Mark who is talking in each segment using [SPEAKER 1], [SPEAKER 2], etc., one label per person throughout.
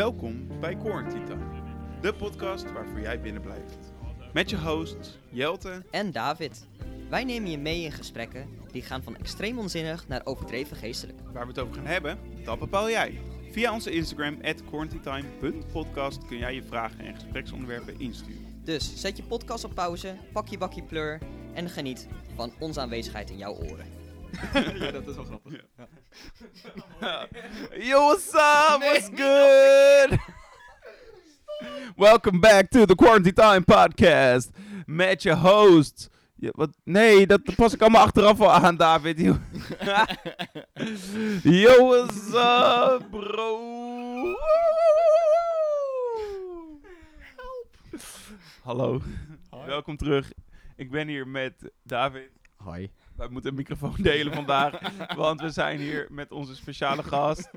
[SPEAKER 1] Welkom bij Quarantine Time, de podcast waarvoor jij binnen blijft. Met je hosts Jelte
[SPEAKER 2] en David. Wij nemen je mee in gesprekken die gaan van extreem onzinnig naar overdreven geestelijk.
[SPEAKER 1] Waar we het over gaan hebben, dat bepaal jij. Via onze Instagram, quarantinetime.podcast, kun jij je vragen en gespreksonderwerpen insturen.
[SPEAKER 2] Dus zet je podcast op pauze, pak je bakje pleur en geniet van onze aanwezigheid in jouw oren.
[SPEAKER 3] Ja, dat is wel grappig. Ja.
[SPEAKER 1] Yo, what's up? What's good? Welcome back to the Quarantine Time podcast. Met je host. Ja, wat? Nee, dat pas ik allemaal achteraf wel aan, David. Yo, Yo what's up, bro? Hallo.
[SPEAKER 3] Hoi.
[SPEAKER 1] Welkom terug. Ik ben hier met David.
[SPEAKER 2] Hoi.
[SPEAKER 1] Wij moeten een microfoon delen vandaag, want we zijn hier met onze speciale gast.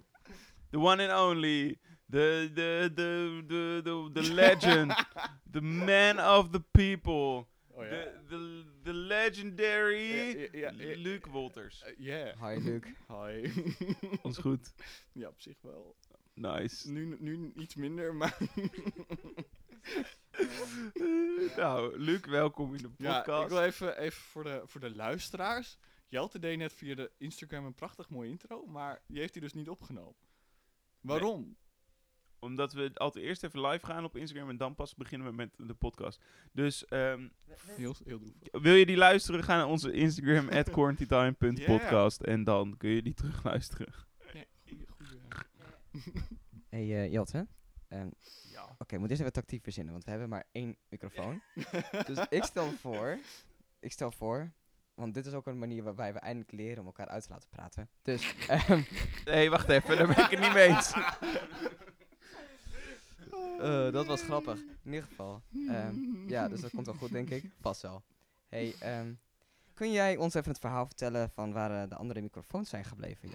[SPEAKER 1] The one and only, the, the, the, the, the, the legend, the man of the people,
[SPEAKER 3] Oh ja.
[SPEAKER 1] the, the legendary
[SPEAKER 3] Ja, ja, ja, ja.
[SPEAKER 1] Luc Wolters.
[SPEAKER 3] Eh, yeah.
[SPEAKER 2] Hoi Luc.
[SPEAKER 3] Hi.
[SPEAKER 1] Ons goed.
[SPEAKER 3] ja, op zich wel.
[SPEAKER 1] Nice.
[SPEAKER 3] Nu, nu iets minder, maar...
[SPEAKER 1] nou, Luc, welkom in de
[SPEAKER 3] ja,
[SPEAKER 1] podcast.
[SPEAKER 3] ik wil even, even voor, de, voor de luisteraars. Jelte deed net via de Instagram een prachtig mooie intro, maar die heeft hij dus niet opgenomen. Waarom?
[SPEAKER 1] Omdat we altijd eerst even live gaan op Instagram en dan pas beginnen we met de podcast. Dus ehm,
[SPEAKER 3] Heel, heel droevig.
[SPEAKER 1] Wil je die luisteren? Ga naar onze Instagram, at quarantinetime.podcast. En dan kun je die terug luisteren.
[SPEAKER 3] Ja, goeie, goeie.
[SPEAKER 2] Hey uh, Jelte. Ehm,
[SPEAKER 1] Ja.
[SPEAKER 2] Oké, we moeten eerst even tactiek verzinnen, want we hebben maar één microfoon. dus ik stel voor, ik stel voor, want dit is ook een manier waarbij we eindelijk leren om elkaar uit te laten praten. Dus,
[SPEAKER 1] hey, wacht even. Daar ben ik het niet mee eens.
[SPEAKER 2] eh, dat was grappig. In ieder geval. ehm, ja, dus dat komt wel goed, denk ik. Vast wel. Hey, kun jij ons even het verhaal vertellen van waar eh, de andere microfoons zijn gebleven?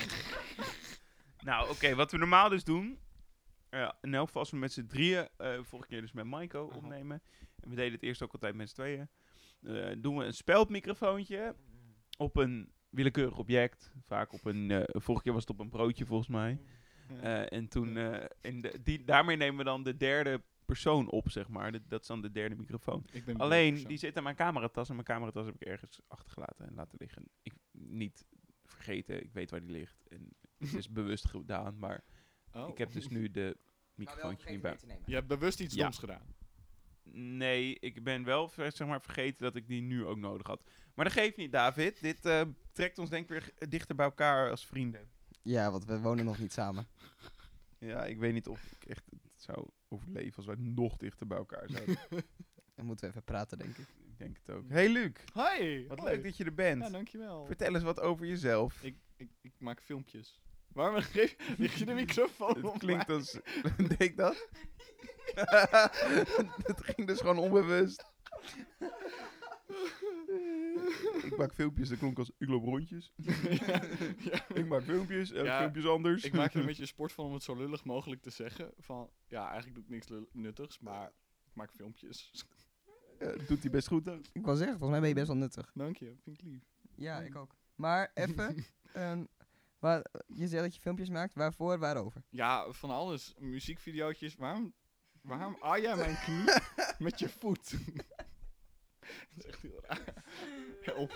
[SPEAKER 1] Nou, oké. wat we normaal dus doen... Ja, in elk geval als we met z'n drieën... eh vorige keer dus met Maiko opnemen. En we deden het eerst ook altijd met z'n tweeën. eh, doen we een speldmicrofoontje op een willekeurig object. Vaak op een... vorige keer was het op een broodje volgens mij. En toen, in de, die, daarmee nemen we dan de derde persoon op, zeg maar. De- dat is dan de derde microfoon. Alleen,
[SPEAKER 3] persoon.
[SPEAKER 1] die zit in mijn cameratas en mijn cameratas heb ik ergens achtergelaten en laten liggen. Ik niet vergeten, ik weet waar die ligt. En het is bewust gedaan, maar
[SPEAKER 3] Oh.
[SPEAKER 1] ik heb dus nu de microfoontje niet bij.
[SPEAKER 3] Je hebt bewust iets
[SPEAKER 1] Ja.
[SPEAKER 3] doms gedaan.
[SPEAKER 1] Nee, ik ben wel zeg maar, vergeten dat ik die nu ook nodig had. Maar dat geeft niet, David. Dit eh, trekt ons denk ik weer dichter bij elkaar als vrienden.
[SPEAKER 2] Ja, want we wonen nog niet samen.
[SPEAKER 1] Ja, ik weet niet of ik echt het zou overleven als wij nog dichter bij elkaar zouden.
[SPEAKER 2] Dan moeten we even praten, denk ik.
[SPEAKER 1] ik denk het ook. Hey Luc,
[SPEAKER 3] Hi!
[SPEAKER 1] wat
[SPEAKER 3] hoi.
[SPEAKER 1] leuk dat je er bent.
[SPEAKER 3] Ja, dankjewel.
[SPEAKER 1] Vertel eens wat over jezelf.
[SPEAKER 3] Ik, ik, ik maak filmpjes. Waarom geef je de microfoon
[SPEAKER 1] Het
[SPEAKER 3] op
[SPEAKER 1] klinkt als... Deed ik dat? Het ging dus gewoon onbewust. ik maak filmpjes, dat klonk als... Ik loop rondjes.
[SPEAKER 3] ja, ja.
[SPEAKER 1] Ik maak filmpjes, en
[SPEAKER 3] Ja,
[SPEAKER 1] filmpjes anders.
[SPEAKER 3] Ik maak er een beetje sport van om het zo lullig mogelijk te zeggen. Van, ja, eigenlijk doe ik niks nuttigs, maar ik maak filmpjes.
[SPEAKER 1] Ja, doet hij best goed dan.
[SPEAKER 2] Ik wil zeggen, volgens mij ben je best wel nuttig.
[SPEAKER 3] Dank je, vind ik lief.
[SPEAKER 2] Ja, ik ook. Maar even, ehm, waar, je zei dat je filmpjes maakt. Waarvoor, waarover?
[SPEAKER 3] Ja, van alles. Muziekvideootjes. Waarom, waarom aai jij mijn knie met je voet? dat is echt heel raar. Help.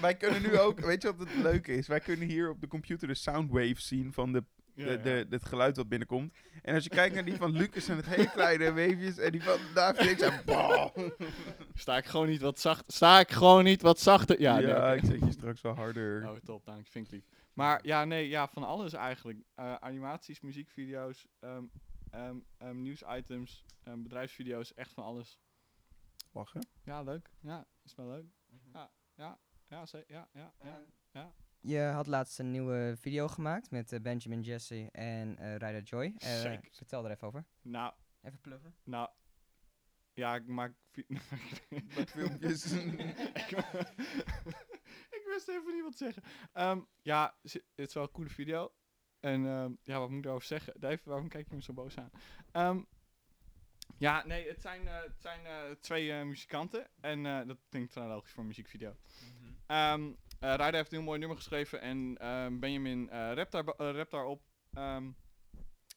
[SPEAKER 1] Wij kunnen nu ook... Weet je wat het leuke is? Wij kunnen hier op de computer de soundwaves zien van de,
[SPEAKER 3] Ja,
[SPEAKER 1] de,
[SPEAKER 3] ja.
[SPEAKER 1] de, het geluid wat binnenkomt. En als je kijkt naar die van Lucas zijn het hele kleine weefjes. En die van David ik zijn... bah.
[SPEAKER 3] Sta ik gewoon niet wat zacht. Sta ik gewoon niet wat zachter. Ja,
[SPEAKER 1] Ja,
[SPEAKER 3] nee,
[SPEAKER 1] ik zet je straks wel harder.
[SPEAKER 3] Oh, top, dank. Vind ik lief. Maar ja, nee, ja, van alles eigenlijk. Eh, animaties, muziekvideo's, ehm ehm, ehm, nieuwsitems, ehm, bedrijfsvideo's, echt van alles.
[SPEAKER 1] Lachen.
[SPEAKER 3] Ja, leuk. Ja, is wel leuk. Ja, ja, ja, ze- ja, ja, ja.
[SPEAKER 2] Je had laatst een nieuwe video gemaakt met eh, Benjamin Jesse en eh Ryder Joy. Eh,
[SPEAKER 3] Zeker.
[SPEAKER 2] vertel er even over.
[SPEAKER 3] Nou,
[SPEAKER 2] Even pluggen.
[SPEAKER 3] nou, ja, ik maak...
[SPEAKER 1] filmpjes.
[SPEAKER 3] ik, wist even niet wat te zeggen. Ehm, ja, het is wel een coole video. En ehm, ja, wat moet ik erover zeggen? Dave, waarom kijk je me zo boos aan? Ehm, ja, nee, het zijn, eh, het zijn eh, twee eh, muzikanten. En eh, dat klinkt logisch voor een muziekvideo. Ehm eh Ryder heeft een heel mooi nummer geschreven. En ehm, Benjamin eh rapt, daar, eh, rapt daarop. Ehm,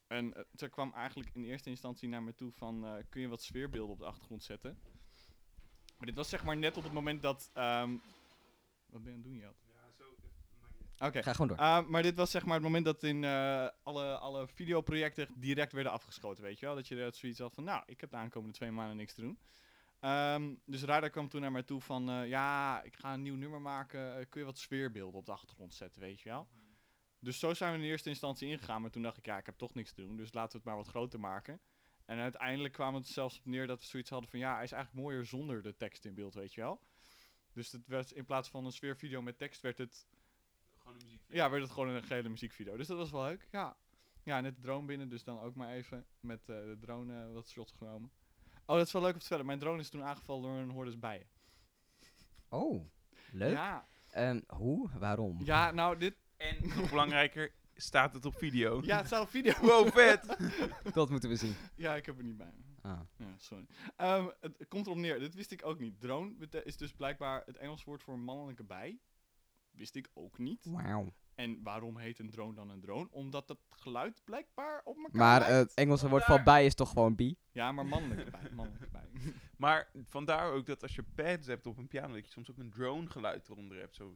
[SPEAKER 3] En ze kwam eigenlijk in eerste instantie naar me toe van, eh, kun je wat sfeerbeelden op de achtergrond zetten? Maar dit was zeg maar net op het moment dat... ehm, wat ben je aan het doen, Jad? Oké.
[SPEAKER 2] Ga gewoon door.
[SPEAKER 3] Maar dit was zeg maar het moment dat in eh, alle, alle videoprojecten direct werden afgeschoten, weet je wel? Dat je er zoiets had van, nou, ik heb de aankomende twee maanden niks te doen. Ehm, dus Radar kwam toen naar mij toe van, eh, ja, ik ga een nieuw nummer maken, eh, kun je wat sfeerbeelden op de achtergrond zetten, weet je wel? Dus zo zijn we in eerste instantie ingegaan, maar toen dacht ik, ja, ik heb toch niks te doen, dus laten we het maar wat groter maken. En uiteindelijk kwam het zelfs op neer dat we zoiets hadden van, ja, hij is eigenlijk mooier zonder de tekst in beeld, weet je wel? Dus het werd, in plaats van een sfeervideo met tekst, werd het
[SPEAKER 1] Gewoon een
[SPEAKER 3] ja, werd het gewoon een gele muziekvideo. Dus dat was wel leuk. Ja, ja net de drone binnen, dus dan ook maar even met eh, de drone wat shots genomen. Oh, dat is wel leuk om te vertellen. Mijn drone is toen aangevallen door een hordes bijen.
[SPEAKER 2] Oh, leuk.
[SPEAKER 3] Ja,
[SPEAKER 2] Ehm, hoe? Waarom?
[SPEAKER 3] ja, nou dit...
[SPEAKER 1] En nog belangrijker, staat het op video?
[SPEAKER 3] Ja, het staat op video.
[SPEAKER 1] Wow, vet!
[SPEAKER 2] Dat moeten we zien.
[SPEAKER 3] Ja, ik heb er niet bij me.
[SPEAKER 2] Ah.
[SPEAKER 3] Ja, sorry. Ehm, het, het komt erop neer, dit wist ik ook niet. Drone is dus blijkbaar het Engels woord voor een mannelijke bij. Wist ik ook niet.
[SPEAKER 2] Wauw.
[SPEAKER 3] En waarom heet een drone dan een drone? Omdat het geluid blijkbaar op elkaar
[SPEAKER 2] Maar het Engelse woord van bij is toch gewoon bi?
[SPEAKER 3] Ja, maar mannelijke bij. Mannelijke bij.
[SPEAKER 1] Maar vandaar ook dat als je pads hebt op een piano, dat je soms ook een drone geluid eronder hebt. Zo.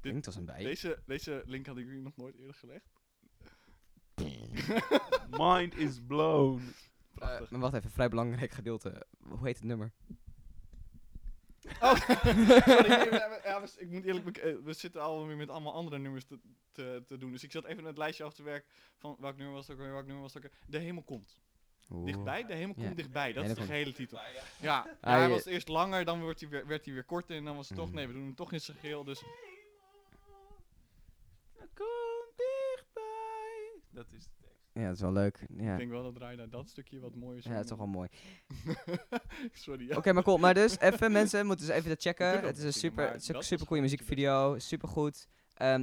[SPEAKER 2] Klinkt als een bij.
[SPEAKER 3] Deze, deze link had ik jullie nog nooit eerder gelegd.
[SPEAKER 1] Mind is blown.
[SPEAKER 3] Prachtig.
[SPEAKER 2] Eh, maar wacht even, vrij belangrijk gedeelte. Hoe heet het nummer?
[SPEAKER 3] Oh, sorry. nee, we- ja, we- ik moet eerlijk eh, we zitten alweer met allemaal andere nummers te, te, te doen. Dus ik zat even het lijstje af te werken van welk nummer was het ook weer, welk nummer was het ook weer. De hemel komt.
[SPEAKER 2] Oeh.
[SPEAKER 3] Dichtbij, de hemel
[SPEAKER 2] Ja.
[SPEAKER 3] komt dichtbij. Dat
[SPEAKER 2] Nee,
[SPEAKER 3] is de
[SPEAKER 2] komt-
[SPEAKER 3] gehele titel. Ja, ja,
[SPEAKER 2] Ah,
[SPEAKER 3] hij was eerst langer, dan wordt hij weer, werd hij weer korter en dan was het toch,
[SPEAKER 2] Mm.
[SPEAKER 3] nee, we doen hem toch in zijn geheel. Dus
[SPEAKER 1] Kom dichtbij. Dat is de tekst.
[SPEAKER 2] Ja, dat is wel leuk. Ja,
[SPEAKER 3] ik denk wel dat Rai naar dat stukje wat mooier
[SPEAKER 2] ja dat is toch wel mooi.
[SPEAKER 3] Sorry. Ja.
[SPEAKER 2] Oké, maar cool. Maar dus, even mensen, moeten dus even dat checken. Het is een super, het is een super
[SPEAKER 3] beetje
[SPEAKER 2] muziekvideo. Super goed.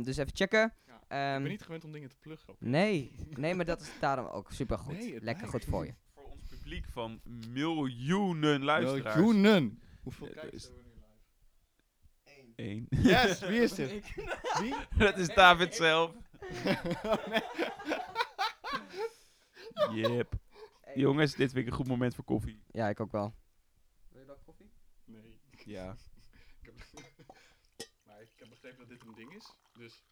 [SPEAKER 2] dus even checken.
[SPEAKER 3] Ja,
[SPEAKER 2] Ehm,
[SPEAKER 3] ik ben niet gewend om dingen te pluggen. op-
[SPEAKER 2] Nee, nee, maar dat is daarom ook super goed.
[SPEAKER 3] Nee,
[SPEAKER 2] Lekker goed voor je.
[SPEAKER 1] Voor ons publiek van miljoenen luisteraars.
[SPEAKER 3] Miljoenen! Hoeveel
[SPEAKER 1] Ja,
[SPEAKER 3] kijkers
[SPEAKER 1] dus-
[SPEAKER 3] hebben we nu live?
[SPEAKER 1] Eén.
[SPEAKER 3] Yes, wie is dit? Wie?
[SPEAKER 1] Dat is David zelf.
[SPEAKER 3] Oh, nee.
[SPEAKER 1] Yep. Jongens, dit vind ik een goed moment voor koffie.
[SPEAKER 2] Ja, ik ook wel. Wil je dat koffie?
[SPEAKER 3] Nee.
[SPEAKER 1] Ja.
[SPEAKER 3] Ik heb, maar ik heb begrepen dat dit een ding is. Dus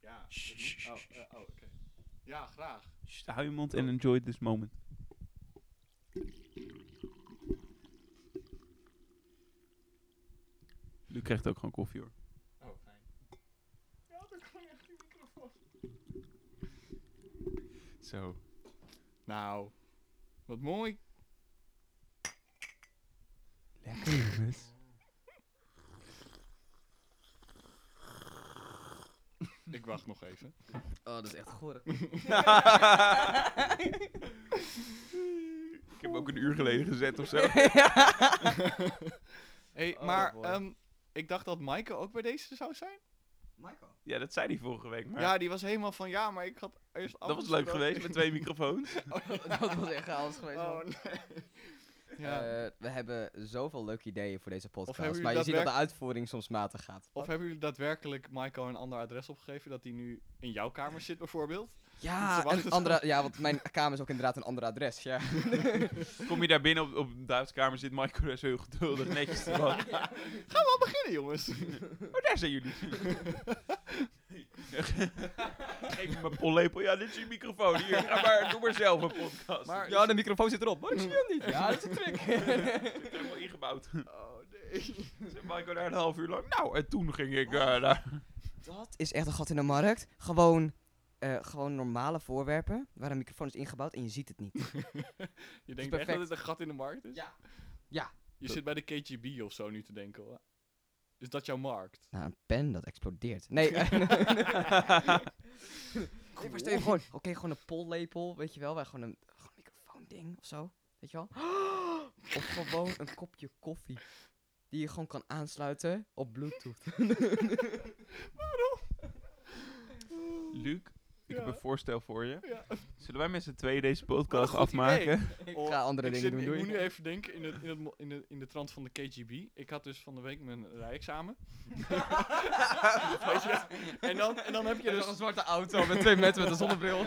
[SPEAKER 3] ja.
[SPEAKER 1] Shh,
[SPEAKER 3] Oh, eh, oh oké. Ja, graag.
[SPEAKER 1] Hou je mond en enjoy this moment. Nu krijgt ook gewoon koffie hoor.
[SPEAKER 3] Oh, fijn. Ja, dat kan echt die microfoon.
[SPEAKER 1] Zo.
[SPEAKER 3] Nou, wat mooi.
[SPEAKER 1] Lekker jongens.
[SPEAKER 3] Ik wacht nog even.
[SPEAKER 2] Oh, dat is echt goor.
[SPEAKER 1] ik heb ook een uur geleden gezet of zo.
[SPEAKER 3] hey,
[SPEAKER 2] Oh,
[SPEAKER 3] maar ehm, ik dacht dat Maaike ook bij deze zou zijn.
[SPEAKER 2] Michael.
[SPEAKER 1] Ja, dat zei hij vorige week. Maar
[SPEAKER 3] Ja, die was helemaal van ja, maar ik had eerst
[SPEAKER 1] dat was leuk geweest met twee microfoons.
[SPEAKER 2] dat was echt chaos geweest.
[SPEAKER 3] Oh, nee. Ja.
[SPEAKER 2] Eh, we hebben zoveel leuke ideeën voor deze podcast. Maar je ziet dat de uitvoering soms matig gaat.
[SPEAKER 3] Of hebben jullie daadwerkelijk Maiko een ander adres opgegeven? Dat hij nu in jouw kamer zit bijvoorbeeld?
[SPEAKER 2] Ja, een andere, ja, want mijn kamer is ook inderdaad een ander adres. Ja.
[SPEAKER 1] Kom je daar binnen op, op de Duitse kamer zit Michael daar zo heel geduldig netjes te wachten.
[SPEAKER 3] Gaan we al beginnen, jongens?
[SPEAKER 1] Oh, daar zijn jullie. Geef me mijn pollepel. Ja, dit is je microfoon. Hier, ga maar, doe maar zelf een podcast.
[SPEAKER 3] Maar-
[SPEAKER 2] ja, de microfoon zit erop. Maar ik zie hem niet. Ja, dat is een trick.
[SPEAKER 1] Ik helemaal ingebouwd.
[SPEAKER 3] Oh, nee.
[SPEAKER 1] Zit Michael daar een half uur lang. Nou, en toen ging ik eh, daar.
[SPEAKER 2] Dat is echt een gat in de markt. Gewoon, eh, gewoon normale voorwerpen waar een microfoon is ingebouwd en je ziet het niet.
[SPEAKER 3] Je denkt echt dat dit een gat in de markt is?
[SPEAKER 2] Ja. Ja.
[SPEAKER 3] Je zit bij de KGB of zo nu te denken hoor. Is dat jouw markt?
[SPEAKER 2] Nou, een pen dat explodeert. Nee. je gewoon, oké, gewoon een pollepel, weet je wel, waar gewoon een, gewoon een microfoon-ding of zo, weet je wel. Of gewoon een kopje koffie, die je gewoon kan aansluiten op bluetooth.
[SPEAKER 1] Luc, Ik heb een voorstel voor je.
[SPEAKER 3] Ja.
[SPEAKER 1] Zullen wij met z'n tweeën deze podcast
[SPEAKER 3] Wat een goed idee.
[SPEAKER 1] afmaken?
[SPEAKER 2] Ik ga andere
[SPEAKER 3] ik
[SPEAKER 2] dingen
[SPEAKER 3] zit-
[SPEAKER 2] doen,
[SPEAKER 3] Ik moet nu even denken in, het, in, het, mo- in, de, in de trant van de KGB. Ik had dus van de week mijn rijexamen. Weet je dat? En dan, en dan heb je dus...
[SPEAKER 2] een zwarte auto met twee mensen met een zonnebril.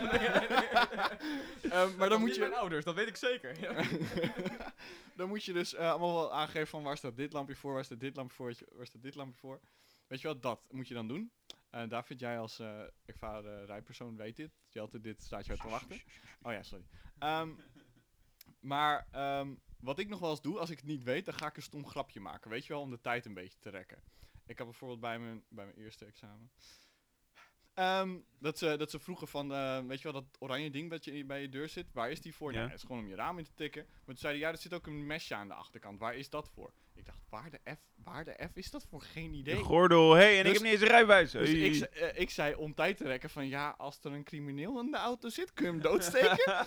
[SPEAKER 3] Ehm, maar dan moet
[SPEAKER 2] mijn
[SPEAKER 3] je,
[SPEAKER 2] ouders, dat weet ik zeker.
[SPEAKER 3] dan moet je dus eh, allemaal wel aangeven van waar staat dit lampje voor, waar staat dit lampje voor, weet je- waar staat dit lampje voor. Weet je wat, dat moet je dan doen. En David, jij als eh ervaren rijpersoon weet dit. Je altijd dit staat je uit te wachten. Oh ja, sorry. Ehm, maar ehm, wat ik nog wel eens doe, als ik het niet weet, dan ga ik een stom grapje maken. Weet je wel, om de tijd een beetje te rekken. Ik had bijvoorbeeld bij mijn, bij mijn eerste examen. ehm, dat, ze, dat ze vroegen van, eh, weet je wel, dat oranje ding dat je bij je deur zit, waar is die voor?
[SPEAKER 1] Ja.
[SPEAKER 3] Nou, het is gewoon om je raam in te tikken. Maar toen zeiden ja, er zit ook een mesje aan de achterkant. Waar is dat voor? Ik dacht, waar de F, waar de F is dat voor? Geen
[SPEAKER 1] De
[SPEAKER 3] idee.
[SPEAKER 1] gordel. hey, en
[SPEAKER 3] Dus-
[SPEAKER 1] ik heb niet eens een rijbewijs.
[SPEAKER 3] Dus
[SPEAKER 1] Hey.
[SPEAKER 3] ik, eh, ik zei om tijd te rekken van ja, als er een crimineel in de auto zit, kun je hem doodsteken.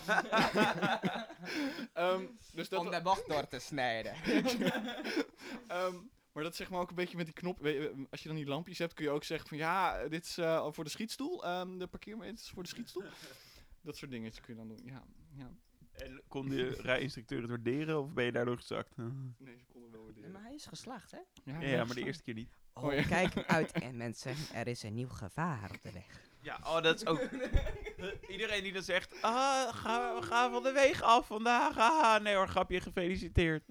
[SPEAKER 3] Ehm, dus dat,
[SPEAKER 2] Om de bocht door te snijden.
[SPEAKER 3] Ehm, maar dat zeg maar ook een beetje met die knop. Als je dan die lampjes hebt, kun je ook zeggen van ja, dit is eh, voor de schietstoel. ehm, de parkeermeter is voor de schietstoel. Dat soort dingetjes kun je dan doen. Ja, ja.
[SPEAKER 1] En kon de rijinstructeur het waarderen of ben je daardoor gezakt?
[SPEAKER 3] Nee, ze konden wel waarderen.
[SPEAKER 2] Maar hij is geslaagd, hè?
[SPEAKER 1] Ja, ja, maar de eerste keer niet.
[SPEAKER 2] Oh,
[SPEAKER 3] Oh, ja.
[SPEAKER 2] kijk uit en mensen, er is een nieuw gevaar op de weg.
[SPEAKER 1] Ja, oh, dat is ook... Iedereen die dan zegt, ah, ga, we gaan van de weg af vandaag. Ah, nee hoor, grapje, gefeliciteerd.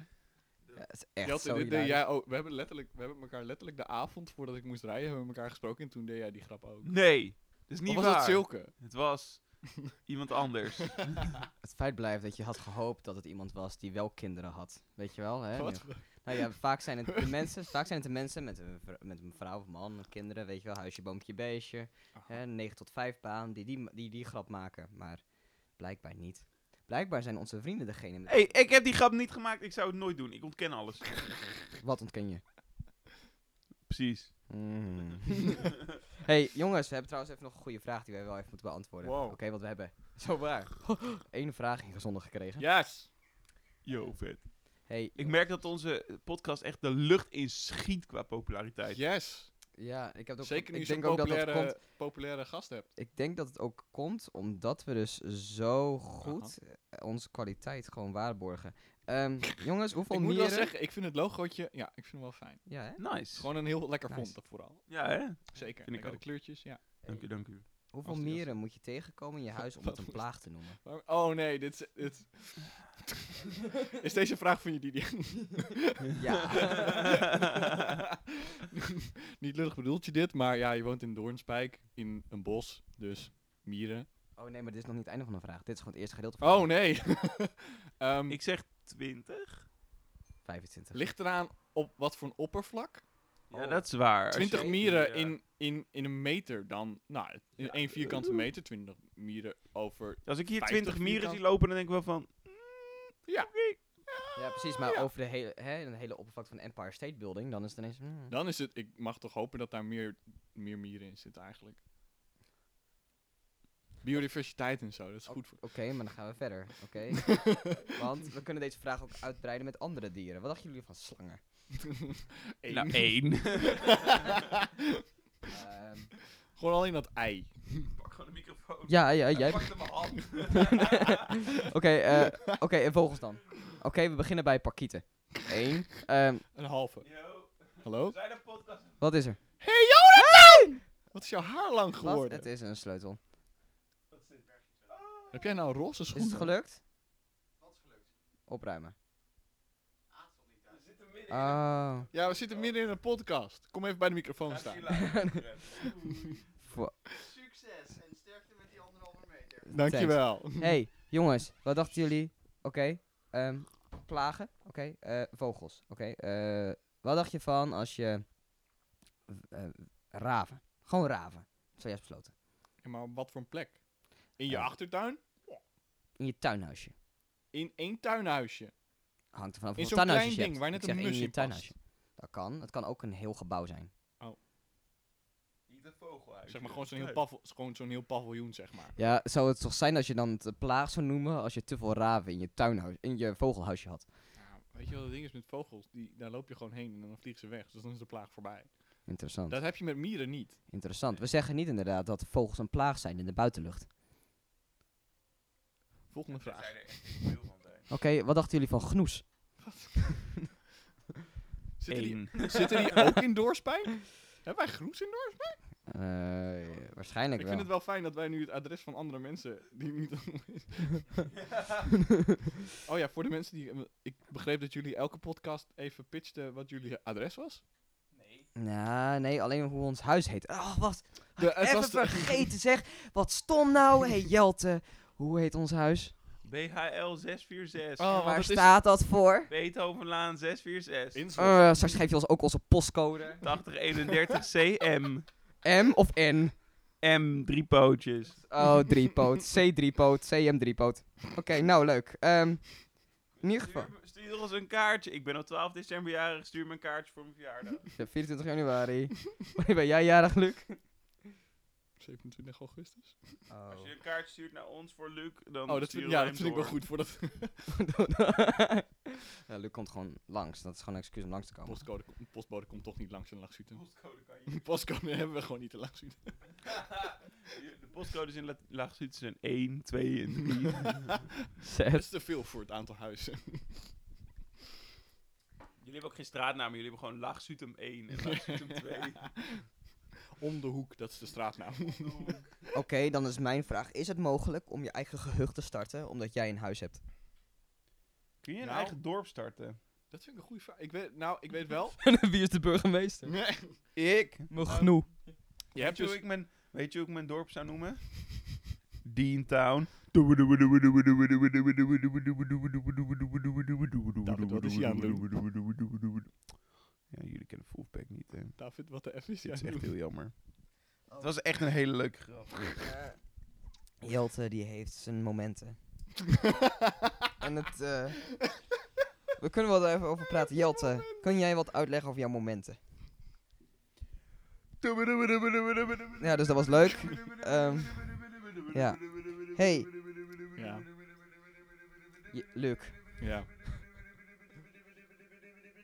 [SPEAKER 2] Dat is echt
[SPEAKER 3] Jelte,
[SPEAKER 2] zo
[SPEAKER 3] jij ook. We hebben, letterlijk, we hebben elkaar letterlijk de avond voordat ik moest rijden, hebben we elkaar gesproken. En toen deed jij die grap ook.
[SPEAKER 1] Nee, dat is niet
[SPEAKER 3] Of was
[SPEAKER 1] waar.
[SPEAKER 3] het Silke?
[SPEAKER 1] Het was iemand anders.
[SPEAKER 2] Het feit blijft dat je had gehoopt dat het iemand was die wel kinderen had. Weet je wel, hè?
[SPEAKER 3] Wat?
[SPEAKER 2] Nou ja, vaak zijn het de mensen, vaak zijn het de mensen met een, met een vrouw of man, met kinderen, weet je wel, huisje, boompje, beestje.
[SPEAKER 3] Aha.
[SPEAKER 2] Hè, 9 tot 5 baan, die die, die die grap maken. Maar blijkbaar niet. Blijkbaar zijn onze vrienden degene
[SPEAKER 1] hey, ik heb die grap niet gemaakt. Ik zou het nooit doen. Ik ontken alles.
[SPEAKER 2] Wat ontken je?
[SPEAKER 1] Precies.
[SPEAKER 2] Mm. hey, jongens, we hebben trouwens even nog een goede vraag die wij wel even moeten beantwoorden.
[SPEAKER 3] Wow.
[SPEAKER 2] Oké, want we hebben zo waar. Eén vraag ingezonden gekregen.
[SPEAKER 3] Yes!
[SPEAKER 1] Yo, vet.
[SPEAKER 2] Hey,
[SPEAKER 1] Ik merk dat onze podcast echt de lucht in schiet qua populariteit.
[SPEAKER 3] Yes!
[SPEAKER 2] ja, ik heb ook.
[SPEAKER 3] Zeker nu
[SPEAKER 2] ik denk ook dat dat
[SPEAKER 3] populaire,
[SPEAKER 2] komt.
[SPEAKER 3] populaire gast hebt.
[SPEAKER 2] Ik denk dat het ook komt omdat we dus zo goed eh, onze kwaliteit gewoon waarborgen. Ehm, jongens, hoeveel
[SPEAKER 3] ik moet
[SPEAKER 2] mieren?
[SPEAKER 3] wel zeggen, ik vind het logootje, ja, ik vind hem wel fijn.
[SPEAKER 2] Ja, hè?
[SPEAKER 1] Nice.
[SPEAKER 3] Gewoon een heel lekker
[SPEAKER 2] Nice.
[SPEAKER 3] font, dat vooral.
[SPEAKER 1] Ja, hè?
[SPEAKER 3] Zeker.
[SPEAKER 1] ik
[SPEAKER 3] Lekkere
[SPEAKER 1] ook.
[SPEAKER 3] kleurtjes, ja.
[SPEAKER 1] Dank u, dank u.
[SPEAKER 2] Hoeveel
[SPEAKER 3] Als die als-
[SPEAKER 2] mieren moet je tegenkomen in je huis om het een plaag te noemen?
[SPEAKER 3] Maar- Oh nee, dit is... Dit... is deze vraag van je, Didi?
[SPEAKER 2] Ja.
[SPEAKER 3] Niet lullig bedoelt je dit, maar ja, je woont in Doornspijk, in een bos, dus mieren.
[SPEAKER 2] Oh nee, maar dit is nog niet het einde van de vraag. Dit is gewoon het eerste gedeelte van de
[SPEAKER 3] Oh nee! Ehm,
[SPEAKER 1] Ik zeg 20.
[SPEAKER 2] vraag. 25.
[SPEAKER 3] ligt eraan op wat voor een oppervlak?
[SPEAKER 1] Ja,
[SPEAKER 2] Oh.
[SPEAKER 1] dat is waar. Als
[SPEAKER 3] 20
[SPEAKER 1] je-
[SPEAKER 3] mieren
[SPEAKER 1] ja.
[SPEAKER 3] in, in, in een meter dan, nou, in
[SPEAKER 1] Ja.
[SPEAKER 3] één vierkante meter, 20 mieren over...
[SPEAKER 1] Als ik hier
[SPEAKER 3] 50
[SPEAKER 1] 20 mieren
[SPEAKER 3] vierkant.
[SPEAKER 1] zie lopen, dan denk ik wel van...
[SPEAKER 3] Ja.
[SPEAKER 1] oké.
[SPEAKER 2] Ja, precies. Maar
[SPEAKER 3] ja.
[SPEAKER 2] over de hele, hè, een hele oppervlakte van Empire State Building, dan is het ineens... hmm.
[SPEAKER 3] Dan is het, ik mag toch hopen dat daar meer, meer mieren in zitten eigenlijk. Biodiversiteit en zo, dat is goed voor...
[SPEAKER 2] Oké, maar dan gaan we verder. Oké. Want we kunnen deze vraag ook uitbreiden met andere dieren. Wat dachten jullie van slangen?
[SPEAKER 3] Eén.
[SPEAKER 1] Nou, één.
[SPEAKER 2] Ehm,
[SPEAKER 3] Gewoon alleen dat ei.
[SPEAKER 1] Pak gewoon de microfoon.
[SPEAKER 2] ja, ja, jij.
[SPEAKER 1] Pak hem mijn hand.
[SPEAKER 2] Oké, eh, oké, en vogels dan. Oké, we beginnen bij parkieten. Eén. Ehm,
[SPEAKER 3] Een halve.
[SPEAKER 1] Yo,
[SPEAKER 3] Hallo?
[SPEAKER 1] we zijn podcast.
[SPEAKER 2] wat is er?
[SPEAKER 3] Hey Jonathan! Wat is jouw haar lang
[SPEAKER 2] Wat?
[SPEAKER 3] geworden?
[SPEAKER 2] Het is een sleutel.
[SPEAKER 1] Wat is?
[SPEAKER 3] Heb jij nou roze
[SPEAKER 2] Is
[SPEAKER 3] schoenen?
[SPEAKER 2] het gelukt? Opruimen.
[SPEAKER 1] We zitten midden in
[SPEAKER 2] Oh.
[SPEAKER 3] Ja, we zitten midden in een podcast. Kom even bij de microfoon staan.
[SPEAKER 2] Voor-
[SPEAKER 4] Succes en sterkte met die anderhalve meter.
[SPEAKER 3] Dankjewel.
[SPEAKER 2] Hey, jongens, wat dachten jullie? Oké, ehm, plagen. Oké, eh, vogels. Oké, eh, wat dacht je van als je eh, raven? Gewoon raven. Zojuist besloten.
[SPEAKER 3] Ja, maar wat voor een plek? In je achtertuin?
[SPEAKER 2] In je tuinhuisje.
[SPEAKER 3] In één tuinhuisje?
[SPEAKER 2] Hangt er vanaf
[SPEAKER 3] In
[SPEAKER 2] hoeveel
[SPEAKER 3] zo'n
[SPEAKER 2] tuinhuisjes
[SPEAKER 3] klein
[SPEAKER 2] je
[SPEAKER 3] ding
[SPEAKER 2] hebt.
[SPEAKER 3] waar net
[SPEAKER 2] Ik
[SPEAKER 3] een
[SPEAKER 2] zeg
[SPEAKER 3] mus
[SPEAKER 2] in je
[SPEAKER 3] in
[SPEAKER 2] tuinhuisje.
[SPEAKER 3] past.
[SPEAKER 2] Dat kan. Het kan ook een heel gebouw zijn.
[SPEAKER 1] Niet een vogelhuis.
[SPEAKER 3] Zeg maar gewoon zo'n heel, pavil- gewoon zo'n heel paviljoen, zeg maar.
[SPEAKER 2] Ja, zou het toch zijn als je dan het plaag zou noemen als je te veel raven in je tuinhuis, in je vogelhuisje had?
[SPEAKER 3] Ja, weet je wat het ding is met vogels? Die, daar loop je gewoon heen en dan vliegen ze weg. Dus dan is de plaag voorbij.
[SPEAKER 2] Interessant.
[SPEAKER 3] Dat heb je met mieren niet.
[SPEAKER 2] Interessant. We zeggen niet inderdaad dat vogels een plaag zijn in de buitenlucht.
[SPEAKER 3] Volgende vraag.
[SPEAKER 1] zijn er echt heel veel van zijn.
[SPEAKER 2] Oké, wat dachten jullie van gnoes?
[SPEAKER 3] Zitten die,
[SPEAKER 1] Eén.
[SPEAKER 3] zitten die ook in Doorspijn? Hebben wij groes in Doorspijn?
[SPEAKER 2] Eh, waarschijnlijk
[SPEAKER 3] Ik
[SPEAKER 2] wel.
[SPEAKER 3] vind het wel fijn dat wij nu het adres van andere mensen die niet... oh ja, voor de mensen die... Ik begreep dat jullie elke podcast even pitchten wat jullie adres was.
[SPEAKER 1] Nee.
[SPEAKER 2] Ja, nee, alleen hoe ons huis heet. Oh, wat?
[SPEAKER 3] De, het
[SPEAKER 2] Even
[SPEAKER 3] was de-
[SPEAKER 2] vergeten zeg. Wat stom nou. hey, Jelte. Hoe heet ons huis?
[SPEAKER 1] BHL 646.
[SPEAKER 3] Oh,
[SPEAKER 2] Waar staat dat voor?
[SPEAKER 1] Beethovenlaan 646.
[SPEAKER 3] Innsbruck.
[SPEAKER 2] Eh, straks geef je ons ook onze postcode.
[SPEAKER 1] 8031 CM.
[SPEAKER 2] M of N?
[SPEAKER 1] M, drie pootjes.
[SPEAKER 2] Oh, driepoot. C driepoot. CM driepoot. Oké, nou leuk. Ehm, in ieder geval.
[SPEAKER 1] Stuur, stuur ons een kaartje. Ik ben op 12 december jarig. Stuur me een kaartje voor mijn verjaardag.
[SPEAKER 2] Ja, 24 januari. Wanneer ben jij jarig, Luc?
[SPEAKER 3] 27 augustus.
[SPEAKER 1] Als je een kaartje stuurt naar ons voor Luc, dan
[SPEAKER 3] Oh, dat ja, dat vind ik wel goed. Voor dat
[SPEAKER 2] ja, Luc komt gewoon langs. Dat is gewoon een excuus om langs te komen.
[SPEAKER 3] postcode, postbode komt toch niet langs in Lachsuten.
[SPEAKER 1] Postcode kan je.
[SPEAKER 3] Postcode hebben we gewoon niet in Lachsuten.
[SPEAKER 1] De postcodes in La- Laagzuid zijn 1, 2 en 3.
[SPEAKER 3] Dat
[SPEAKER 2] Zes.
[SPEAKER 3] is te veel voor het aantal huizen.
[SPEAKER 1] jullie hebben ook geen straatnamen, jullie hebben gewoon Laagzutum 1 en Laagzutum 2.
[SPEAKER 3] Om de hoek, dat is de straatnaam.
[SPEAKER 2] Oké, dan is mijn vraag. Is het mogelijk om je eigen gehucht te starten omdat jij een huis hebt?
[SPEAKER 1] Kun je een
[SPEAKER 3] Nou.
[SPEAKER 1] eigen dorp starten?
[SPEAKER 3] Dat vind ik een goede vraag. Ik weet, nou, ik weet wel.
[SPEAKER 2] Wie is de burgemeester?
[SPEAKER 3] Nee.
[SPEAKER 1] Ik.
[SPEAKER 2] Mijn
[SPEAKER 1] Nou,
[SPEAKER 2] gnoe.
[SPEAKER 3] Je
[SPEAKER 1] Weet
[SPEAKER 3] hebt
[SPEAKER 1] je, hoe
[SPEAKER 3] dus...
[SPEAKER 1] ik mijn, weet je hoe ik mijn dorp zou noemen? Deantown.
[SPEAKER 3] David, wat is het
[SPEAKER 1] Ja, jullie kennen Wolfpack niet, hè.
[SPEAKER 3] David, wat de F is
[SPEAKER 1] Dit is echt heel jammer. Het was echt een hele leuke grap.
[SPEAKER 2] Jelte die heeft zijn momenten. en het... eh, we kunnen wel even over praten. Jelte, kun jij wat uitleggen over jouw momenten? Ja, dus dat was leuk. Ehm, ja. Hey,
[SPEAKER 3] Ja.
[SPEAKER 2] Je- Luc.
[SPEAKER 3] Ja.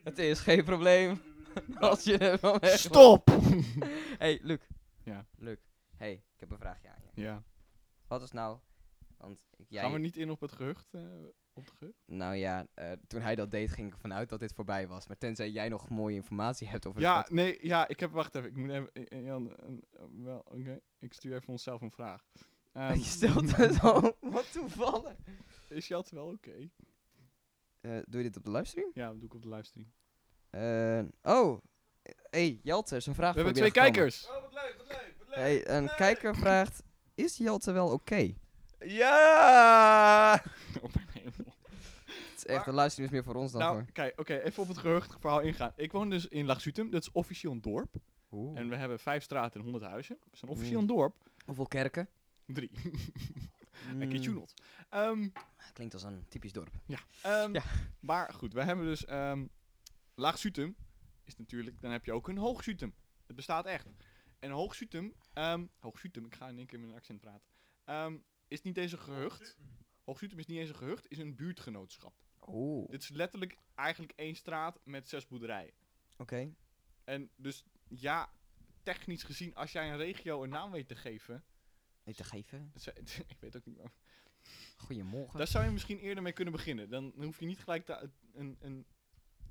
[SPEAKER 2] Het is geen probleem. Als je er van weg
[SPEAKER 3] Stop!
[SPEAKER 2] Hey, Luc.
[SPEAKER 3] Ja.
[SPEAKER 2] Luc. Hey, ik heb een vraagje aan je.
[SPEAKER 3] Ja.
[SPEAKER 2] Wat is nou... Want ik- jij...
[SPEAKER 3] Gaan we niet in op het gehucht? eh, op het gehucht?
[SPEAKER 2] Nou ja, eh, toen hij dat deed, ging ik ervan uit dat dit voorbij was. Maar tenzij jij nog mooie informatie hebt over
[SPEAKER 3] Ja,
[SPEAKER 2] het
[SPEAKER 3] nee, ja, ik heb, wacht even, ik moet even, eh, Jan, wel, oké, ik stuur even onszelf een vraag. Ehm,
[SPEAKER 2] je stelt het zo. Wat toevallig.
[SPEAKER 3] is Jelte wel oké?
[SPEAKER 2] Doe je dit op de livestream?
[SPEAKER 3] Ja, dat doe ik op de livestream.
[SPEAKER 2] Eh, oh. hey, Jelte, is een vraag
[SPEAKER 3] We
[SPEAKER 2] voor
[SPEAKER 3] hebben twee kijkers!
[SPEAKER 1] Oh, wat leuk, wat leuk, wat leuk.
[SPEAKER 2] Hey, een kijker vraagt, is Jelte wel oké?
[SPEAKER 1] Ja!
[SPEAKER 3] Op mijn hemel.
[SPEAKER 2] Het is echt, de livestream is meer voor ons dan
[SPEAKER 3] Nou,
[SPEAKER 2] voor...
[SPEAKER 3] kijk, oké, even op het gehuchtverhaal ingaan. Ik woon dus in Lagsutum, dat is officieel een dorp.
[SPEAKER 2] Oeh.
[SPEAKER 3] En we hebben vijf straten en honderd huizen. We zijn officieel
[SPEAKER 2] Mm.
[SPEAKER 3] een dorp.
[SPEAKER 2] Hoeveel kerken?
[SPEAKER 3] Drie.
[SPEAKER 2] Mm,
[SPEAKER 3] En Kitchunot. Ehm
[SPEAKER 2] Klinkt als een typisch dorp.
[SPEAKER 3] Ehm,
[SPEAKER 2] Ja.
[SPEAKER 3] Maar goed, we hebben dus ehm laag Sutum is natuurlijk, dan heb je ook een hoog Sutum. Het bestaat echt. En hoog Sutum, ehm hoog Sutum, ik ga in één keer met een accent praten, Ehm, is niet eens een gehucht. Hoog Sutum is niet eens een gehucht, is een buurtgenootschap.
[SPEAKER 2] Oeh,
[SPEAKER 3] Dit is letterlijk eigenlijk één straat met zes boerderijen.
[SPEAKER 2] oké.
[SPEAKER 3] En dus ja, technisch gezien, als jij een regio een naam weet te geven,
[SPEAKER 2] te geven.
[SPEAKER 3] dat zou- ik weet ook niet waarom.
[SPEAKER 2] Goedemorgen.
[SPEAKER 3] Daar zou je misschien eerder mee kunnen beginnen. Dan hoef je niet gelijk te, een, een,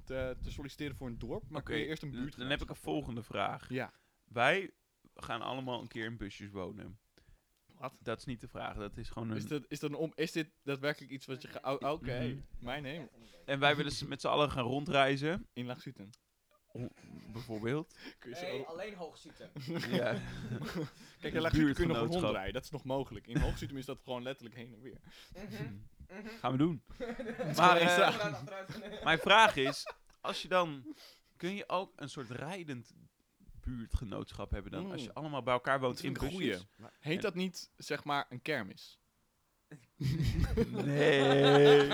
[SPEAKER 3] te, te solliciteren voor een dorp, maar kun je eerst een buurt
[SPEAKER 1] dan heb ik een volgende vraag.
[SPEAKER 3] Ja.
[SPEAKER 1] Wij gaan allemaal een keer in busjes wonen.
[SPEAKER 3] Wat?
[SPEAKER 1] Dat is niet de vraag, dat is gewoon een...
[SPEAKER 3] Is, dat, is, dat een om, is dit daadwerkelijk iets wat je gaat... oh, Oké,
[SPEAKER 1] Mhm.
[SPEAKER 3] mijn hemel.
[SPEAKER 1] En wij willen s- met z'n allen gaan rondreizen,
[SPEAKER 3] In Laagzuten.
[SPEAKER 1] Bijvoorbeeld.
[SPEAKER 3] Kun je zo...
[SPEAKER 2] alleen hoogzitten.
[SPEAKER 1] ja.
[SPEAKER 3] Kijk, Laagzuten kun je nog een
[SPEAKER 1] buurtgenootschap.
[SPEAKER 3] rondrijden. Dat is nog mogelijk. In Hoogzuten is dat gewoon letterlijk heen en weer.
[SPEAKER 1] Gaan we doen. Maar eh, mijn vraag is, als je dan... Kun je ook een soort rijdend buurtgenootschap hebben dan? Als je allemaal bij elkaar woont in busjes?
[SPEAKER 3] Heet dat niet, zeg maar, een kermis?
[SPEAKER 1] Nee.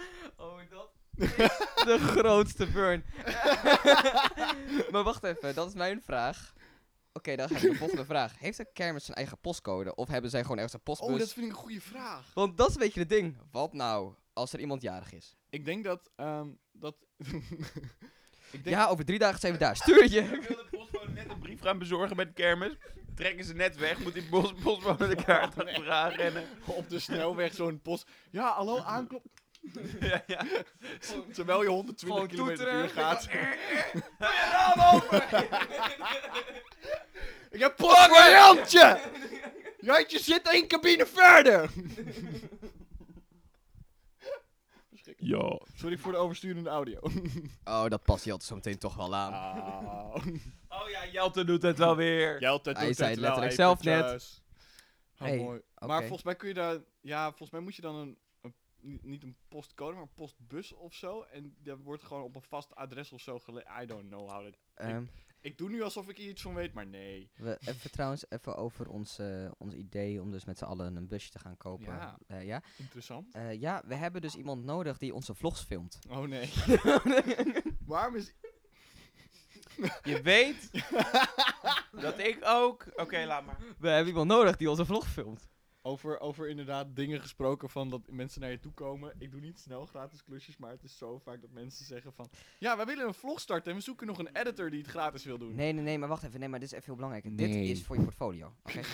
[SPEAKER 2] Oh, dat is de grootste burn. maar wacht even, dat is mijn vraag. Oké, dan ga ik de volgende vraag. Heeft een kermis zijn eigen postcode? Of hebben zij gewoon ergens een postbus?
[SPEAKER 3] Oh, dat vind ik een goede vraag.
[SPEAKER 2] Want dat is een beetje het ding. Wat nou als er iemand jarig is.
[SPEAKER 3] Ik denk dat... ehm, dat ik denk,
[SPEAKER 2] Ja, over drie dagen zijn we daar. Stuur het je.
[SPEAKER 1] Ik wil de postbode net een brief gaan bezorgen met kermis. Trekken ze net weg, moet die post, postbode de kaart achteraan rennen.
[SPEAKER 3] op de snelweg zo'n post... Ja, hallo, aanklop.
[SPEAKER 1] ja, ja.
[SPEAKER 3] Terwijl je 120
[SPEAKER 2] Gewoon
[SPEAKER 3] km per uur gaat.
[SPEAKER 1] Doe je raam open!
[SPEAKER 3] Ik heb post voor Jantje! Jantje zit één cabine verder! Verschrikkelijk.
[SPEAKER 1] Ja.
[SPEAKER 3] Sorry voor de oversturende audio.
[SPEAKER 2] Oh, dat past je altijd zo meteen toch wel aan.
[SPEAKER 3] Ah.
[SPEAKER 1] Oh ja, Jelte doet het wel weer.
[SPEAKER 3] Jelte
[SPEAKER 2] Hij
[SPEAKER 3] doet
[SPEAKER 2] zei
[SPEAKER 3] het wel
[SPEAKER 2] letterlijk zelf net.
[SPEAKER 3] Oh,
[SPEAKER 2] Hey,
[SPEAKER 3] mooi. Maar volgens mij kun je daar... Ja, volgens mij moet je dan een... niet- een postcode, maar een postbus of zo. En dat wordt gewoon op een vast adres of zo gele... I don't know how that...
[SPEAKER 2] Ehm,
[SPEAKER 3] Ik doe nu alsof ik hier iets van weet, maar nee.
[SPEAKER 2] we, even trouwens, even over ons, ons idee om dus met z'n allen een busje te gaan kopen.
[SPEAKER 3] Ja.
[SPEAKER 2] Eh, ja?
[SPEAKER 3] Interessant.
[SPEAKER 2] Eh, ja, we hebben dus iemand nodig die onze vlogs filmt.
[SPEAKER 3] Oh nee. Waarom is...
[SPEAKER 1] Je weet dat ik ook... Oké, laat maar.
[SPEAKER 2] We hebben iemand nodig die onze vlog filmt.
[SPEAKER 3] Over, over inderdaad dingen gesproken van dat mensen naar je toe komen. Ik doe niet snel gratis klusjes, maar het is zo vaak dat mensen zeggen van... Ja, wij willen een vlog starten en we zoeken nog een editor die het gratis wil doen.
[SPEAKER 2] Nee, nee, nee, maar wacht even. Nee, maar dit is even heel belangrijk.
[SPEAKER 3] Nee.
[SPEAKER 2] Dit is voor je portfolio. Oké.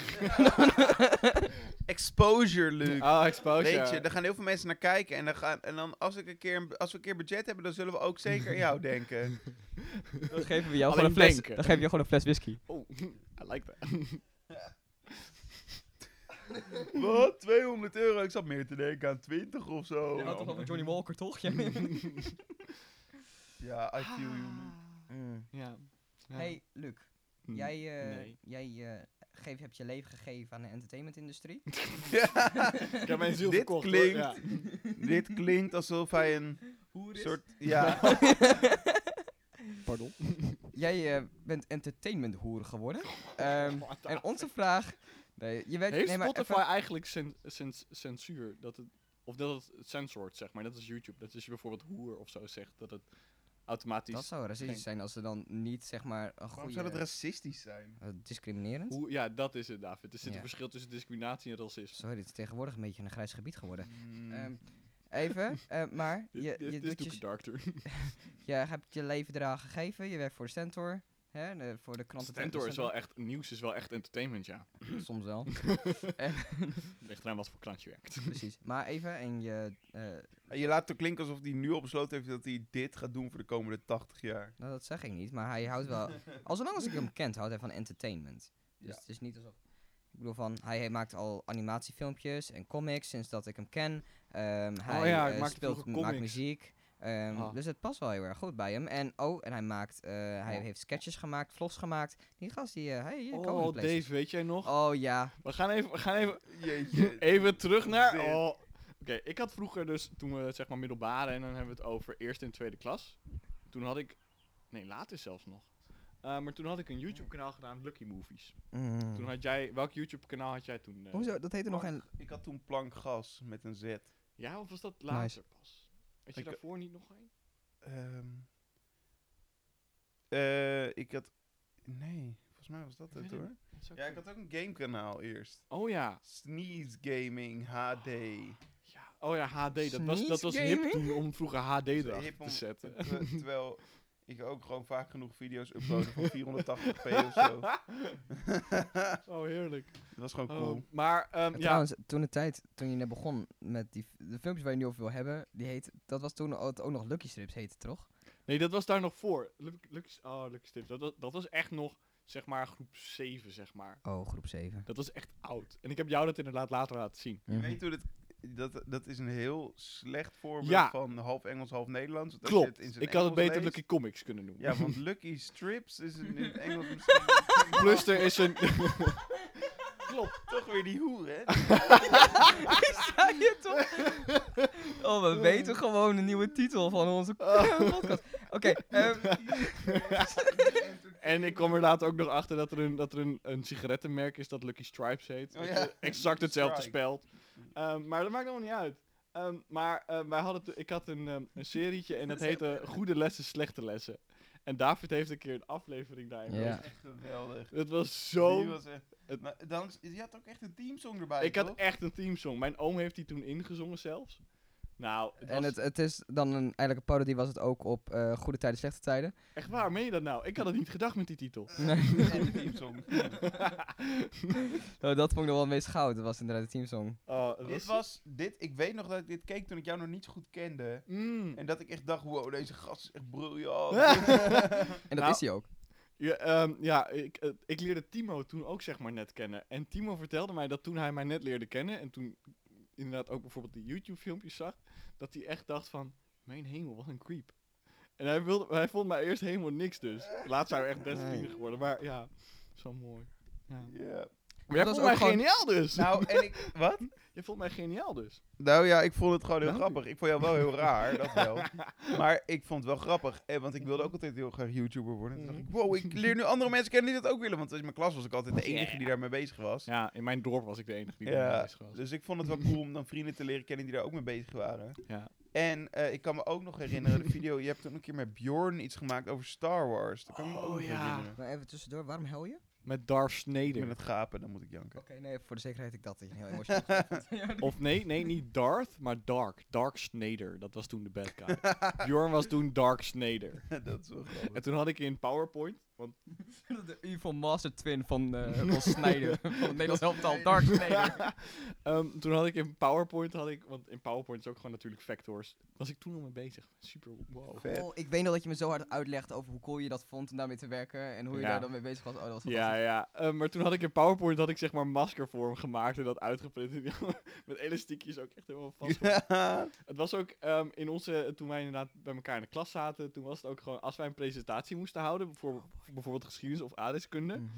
[SPEAKER 1] Exposure, Luc.
[SPEAKER 3] Ah, exposure.
[SPEAKER 1] Weet je, daar gaan heel veel mensen naar kijken. En dan, gaan, en dan als, ik een keer, een- als we een keer budget hebben, dan zullen we ook zeker aan jou denken.
[SPEAKER 2] Dan geven we jou
[SPEAKER 3] Alleen
[SPEAKER 2] gewoon een fles.
[SPEAKER 3] denken.
[SPEAKER 2] Dan geven we jou gewoon een fles whisky.
[SPEAKER 3] Oh, I like that.
[SPEAKER 1] Wat? 200 euro? Ik zat meer te denken aan 20 of zo.
[SPEAKER 2] Je had toch over Johnny Walker, toch? Ja.
[SPEAKER 1] Ja, I feel you.
[SPEAKER 3] Ja. Ja.
[SPEAKER 2] Hey, Luc.
[SPEAKER 3] Hm,
[SPEAKER 2] Jij, eh,
[SPEAKER 3] nee.
[SPEAKER 2] jij eh, geef, hebt je leven gegeven aan de entertainmentindustrie.
[SPEAKER 3] Ik heb mijn ziel
[SPEAKER 1] Dit
[SPEAKER 3] verkocht,
[SPEAKER 1] klinkt-
[SPEAKER 3] Ja.
[SPEAKER 1] Dit klinkt alsof hij een soort... Ja.
[SPEAKER 3] Pardon?
[SPEAKER 2] Jij eh, bent entertainmenthoer geworden. Ehm,
[SPEAKER 3] the
[SPEAKER 2] en onze vraag... Nee, je weet,
[SPEAKER 3] Heeft
[SPEAKER 2] nee, maar
[SPEAKER 3] Spotify
[SPEAKER 2] even-
[SPEAKER 3] eigenlijk cen- cens- censuur? Dat het, of dat het censoort, zeg maar. Net als YouTube. Dat als je bijvoorbeeld hoer of zo zegt, dat het automatisch...
[SPEAKER 2] dat zou racistisch
[SPEAKER 3] geen-
[SPEAKER 2] zijn als ze dan niet, zeg maar, een
[SPEAKER 1] Waarom
[SPEAKER 2] goede...
[SPEAKER 1] zou dat racistisch zijn?
[SPEAKER 2] eh, discriminerend?
[SPEAKER 3] Hoe, ja, dat is het, David. Er zit
[SPEAKER 2] Ja.
[SPEAKER 3] een verschil tussen discriminatie en racisme.
[SPEAKER 2] Sorry, het is tegenwoordig een beetje een grijs gebied geworden.
[SPEAKER 1] Mm.
[SPEAKER 2] Ehm, even, eh, maar je,
[SPEAKER 3] Dit-
[SPEAKER 2] je,
[SPEAKER 3] dit is
[SPEAKER 2] doet je, je hebt je leven eraan gegeven. Je werkt voor de Stentor. Hè, de- voor de kranten.
[SPEAKER 3] Stentor is wel echt... Nieuws is wel echt entertainment, ja.
[SPEAKER 2] Soms wel.
[SPEAKER 3] Ligt eraan wat voor krant je werkt.
[SPEAKER 2] Precies. Maar even, en je... eh,
[SPEAKER 1] En Je laat het toch klinken alsof hij nu al besloten heeft dat hij dit gaat doen voor de komende 80 jaar.
[SPEAKER 2] nou, dat zeg ik niet, maar hij houdt wel... Al zolang als ik hem kent, houdt hij van entertainment. Dus
[SPEAKER 1] Ja.
[SPEAKER 2] het is niet alsof... Ik bedoel van, hij maakt al animatiefilmpjes en comics sinds dat ik hem ken. Ehm, hij
[SPEAKER 3] Oh ja, hij
[SPEAKER 2] eh, speelt, maakt muziek. Ehm,
[SPEAKER 3] Ah.
[SPEAKER 2] Dus het past wel heel erg goed bij hem. En oh, en hij maakt, eh, hij heeft sketches gemaakt, vlogs gemaakt. Die gast die, eh hey,
[SPEAKER 3] Oh. Dave, weet jij nog?
[SPEAKER 2] Oh ja,
[SPEAKER 3] We gaan even, we gaan even,
[SPEAKER 1] Jeetje.
[SPEAKER 3] even terug naar... Oh. Oké, ik had vroeger dus, toen we zeg maar middelbare, en dan hebben we het over eerste en tweede klas. Toen had ik, nee later zelfs nog. Uh, maar toen had ik een YouTube kanaal gedaan, Lucky Movies.
[SPEAKER 2] Mm.
[SPEAKER 3] Toen had jij, welk YouTube kanaal had jij toen? Uh,
[SPEAKER 2] Hoezo? Dat heette nog een...
[SPEAKER 1] Ik had toen plank gas met een Z.
[SPEAKER 3] Ja, of was dat later pas? Had je
[SPEAKER 1] Ik-
[SPEAKER 3] daarvoor niet nog een?
[SPEAKER 1] Ehm eh, ik had... Nee, volgens mij was dat het hoor.
[SPEAKER 3] het
[SPEAKER 1] Ja, ik had ook een gamekanaal eerst.
[SPEAKER 3] Oh ja.
[SPEAKER 1] Sneeze Gaming HD.
[SPEAKER 3] ja. Oh ja, HD. Dat was, dat was hip toen om vroeger HD
[SPEAKER 1] om-
[SPEAKER 3] te zetten.
[SPEAKER 1] Ter- terwijl ik ook gewoon vaak genoeg video's uploadde van 480p of zo.
[SPEAKER 3] oh, heerlijk.
[SPEAKER 1] Dat was gewoon
[SPEAKER 3] Oh,
[SPEAKER 1] cool.
[SPEAKER 3] maar, ehm,
[SPEAKER 2] Ja. Trouwens, toen de tijd, toen je net begon met die, de filmpjes waar je nu over wil hebben, die heet, dat was toen ook, ook nog Lucky Strips heette, toch?
[SPEAKER 3] Nee, dat was daar nog voor. Lucky, Lucky, oh, Lucky Strips. Dat, was- dat was echt nog, zeg maar, groep 7, zeg maar.
[SPEAKER 2] Oh, groep 7.
[SPEAKER 3] Dat was echt oud. En ik heb jou dat inderdaad later laten zien.
[SPEAKER 1] Je weet hoe dit... Dat, dat is een heel slecht voorbeeld
[SPEAKER 3] Ja.
[SPEAKER 1] van half Engels, half Nederlands.
[SPEAKER 3] Klopt.
[SPEAKER 1] het in zijn
[SPEAKER 3] Ik had het beter
[SPEAKER 1] leest-
[SPEAKER 3] Lucky Comics kunnen noemen.
[SPEAKER 1] Ja, want Lucky Strips is in het Engels misschien...
[SPEAKER 3] Plus er is een...
[SPEAKER 1] Klopt, toch weer die hoer, hè?
[SPEAKER 2] Zei je toch? Oh, we weten gewoon de nieuwe titel van onze podcast. Oké, ehm,
[SPEAKER 3] en ik kwam er later ook nog achter dat er een, dat er een, een sigarettenmerk is dat Lucky Stripes heet.
[SPEAKER 1] Oh ja.
[SPEAKER 3] exact hetzelfde
[SPEAKER 1] Strike.
[SPEAKER 3] spelt. Ehm, maar dat maakt nog niet uit. Ehm, maar ehm, wij hadden ik had een, ehm, een serietje en dat heette Goede Lessen, Slechte Lessen. En David heeft een keer een aflevering daarin.
[SPEAKER 2] Ja.
[SPEAKER 1] Echt geweldig.
[SPEAKER 3] Het was
[SPEAKER 1] Die
[SPEAKER 3] zo...
[SPEAKER 1] was echt...
[SPEAKER 3] het-
[SPEAKER 1] Maar dan, je had ook echt een teamsong erbij,
[SPEAKER 3] Ik had echt een teamsong. Mijn oom heeft die toen ingezongen zelfs. Nou, het
[SPEAKER 2] En
[SPEAKER 3] was
[SPEAKER 2] het, het is dan een, eigenlijk een parodie was het ook op eh, Goede Tijden, Slechte Tijden.
[SPEAKER 3] echt waar, meen je dat nou? Ik had het niet gedacht met die titel.
[SPEAKER 2] Nee.
[SPEAKER 1] En de teamsong.
[SPEAKER 2] oh, dat vond ik nog wel het meest goud. Dat was inderdaad de teamsong.
[SPEAKER 3] Oh, het
[SPEAKER 1] dit was, dit, ik weet nog dat ik dit keek toen ik jou nog niet zo goed kende.
[SPEAKER 3] Mm.
[SPEAKER 1] En dat ik echt dacht, wow, deze gast is echt briljant.
[SPEAKER 2] En dat
[SPEAKER 3] Nou,
[SPEAKER 2] is hij ook.
[SPEAKER 3] Ja, ehm, ja ik, eh, ik leerde Timo toen ook zeg maar net kennen. En Timo vertelde mij dat toen hij mij net leerde kennen... en toen inderdaad ook bijvoorbeeld die YouTube-filmpjes zag... dat hij echt dacht van... Mijn hemel, wat een creep. En hij, wilde, hij vond mij eerst helemaal niks dus. Laatst zijn we echt best vrienden geworden. Maar ja, zo mooi. Ja. Maar jij
[SPEAKER 2] Dat
[SPEAKER 3] vond
[SPEAKER 2] is
[SPEAKER 3] mij
[SPEAKER 2] ook
[SPEAKER 3] geniaal dus.
[SPEAKER 1] Nou, en ik, wat?
[SPEAKER 3] Je vond mij geniaal dus.
[SPEAKER 1] Nou ja, ik vond het gewoon heel
[SPEAKER 3] Nou.
[SPEAKER 1] grappig. Ik vond jou wel heel raar, dat wel. Maar ik vond het wel grappig. Eh, want ik wilde ook altijd heel graag YouTuber worden. Toen dacht ik, wow, ik leer nu andere mensen kennen die dat ook willen. Want in mijn klas was ik altijd de enige die daarmee bezig was.
[SPEAKER 3] Ja, in mijn dorp was ik de enige die
[SPEAKER 1] Ja,
[SPEAKER 3] daar bezig was.
[SPEAKER 1] Dus ik vond het wel cool om dan vrienden te leren kennen die daar ook mee bezig waren.
[SPEAKER 3] Ja.
[SPEAKER 1] En eh, ik kan me ook nog herinneren, de video, je hebt toen een keer met Bjorn iets gemaakt over Star Wars. Dat kan ik me ook
[SPEAKER 3] Oh, ja.
[SPEAKER 1] herinneren.
[SPEAKER 2] Maar even tussendoor, waarom huil je?
[SPEAKER 3] Met Darth
[SPEAKER 1] Ik
[SPEAKER 3] Snyder.
[SPEAKER 1] ben het gapen, dan moet ik janken.
[SPEAKER 2] Oké, nee, voor de zekerheid ik dat. dat heel emotioneel
[SPEAKER 3] Of nee, nee, niet Darth, maar Dark. Dark Snyder. Dat was toen de bad guy. Bjorn was toen Dark Snyder.
[SPEAKER 1] dat is wel grappig.
[SPEAKER 3] En toen had ik in PowerPoint, want
[SPEAKER 2] De evil master twin van, eh van Snyder. van het Nederlands elftal, Dark Snyder.
[SPEAKER 3] ehm, toen had ik in PowerPoint, had ik, want in PowerPoint is ook gewoon natuurlijk vectors, was ik toen al mee bezig. Super, wow.
[SPEAKER 1] Vet.
[SPEAKER 2] Oh, ik weet nog dat je me zo hard uitlegde over hoe cool je dat vond om daarmee te werken. En hoe je
[SPEAKER 3] Ja.
[SPEAKER 2] daar dan mee bezig was. Oh, dat was
[SPEAKER 3] Ja, ja. Ehm, maar toen had ik in PowerPoint had ik zeg maar maskervorm gemaakt en dat uitgeprint. Met elastiekjes ook echt helemaal vast.
[SPEAKER 1] Ja.
[SPEAKER 3] Het was ook ehm, in onze, toen wij inderdaad bij elkaar in de klas zaten, toen was het ook gewoon, als wij een presentatie moesten houden, voor bijvoorbeeld geschiedenis of aardrijkskunde,
[SPEAKER 2] Mhm.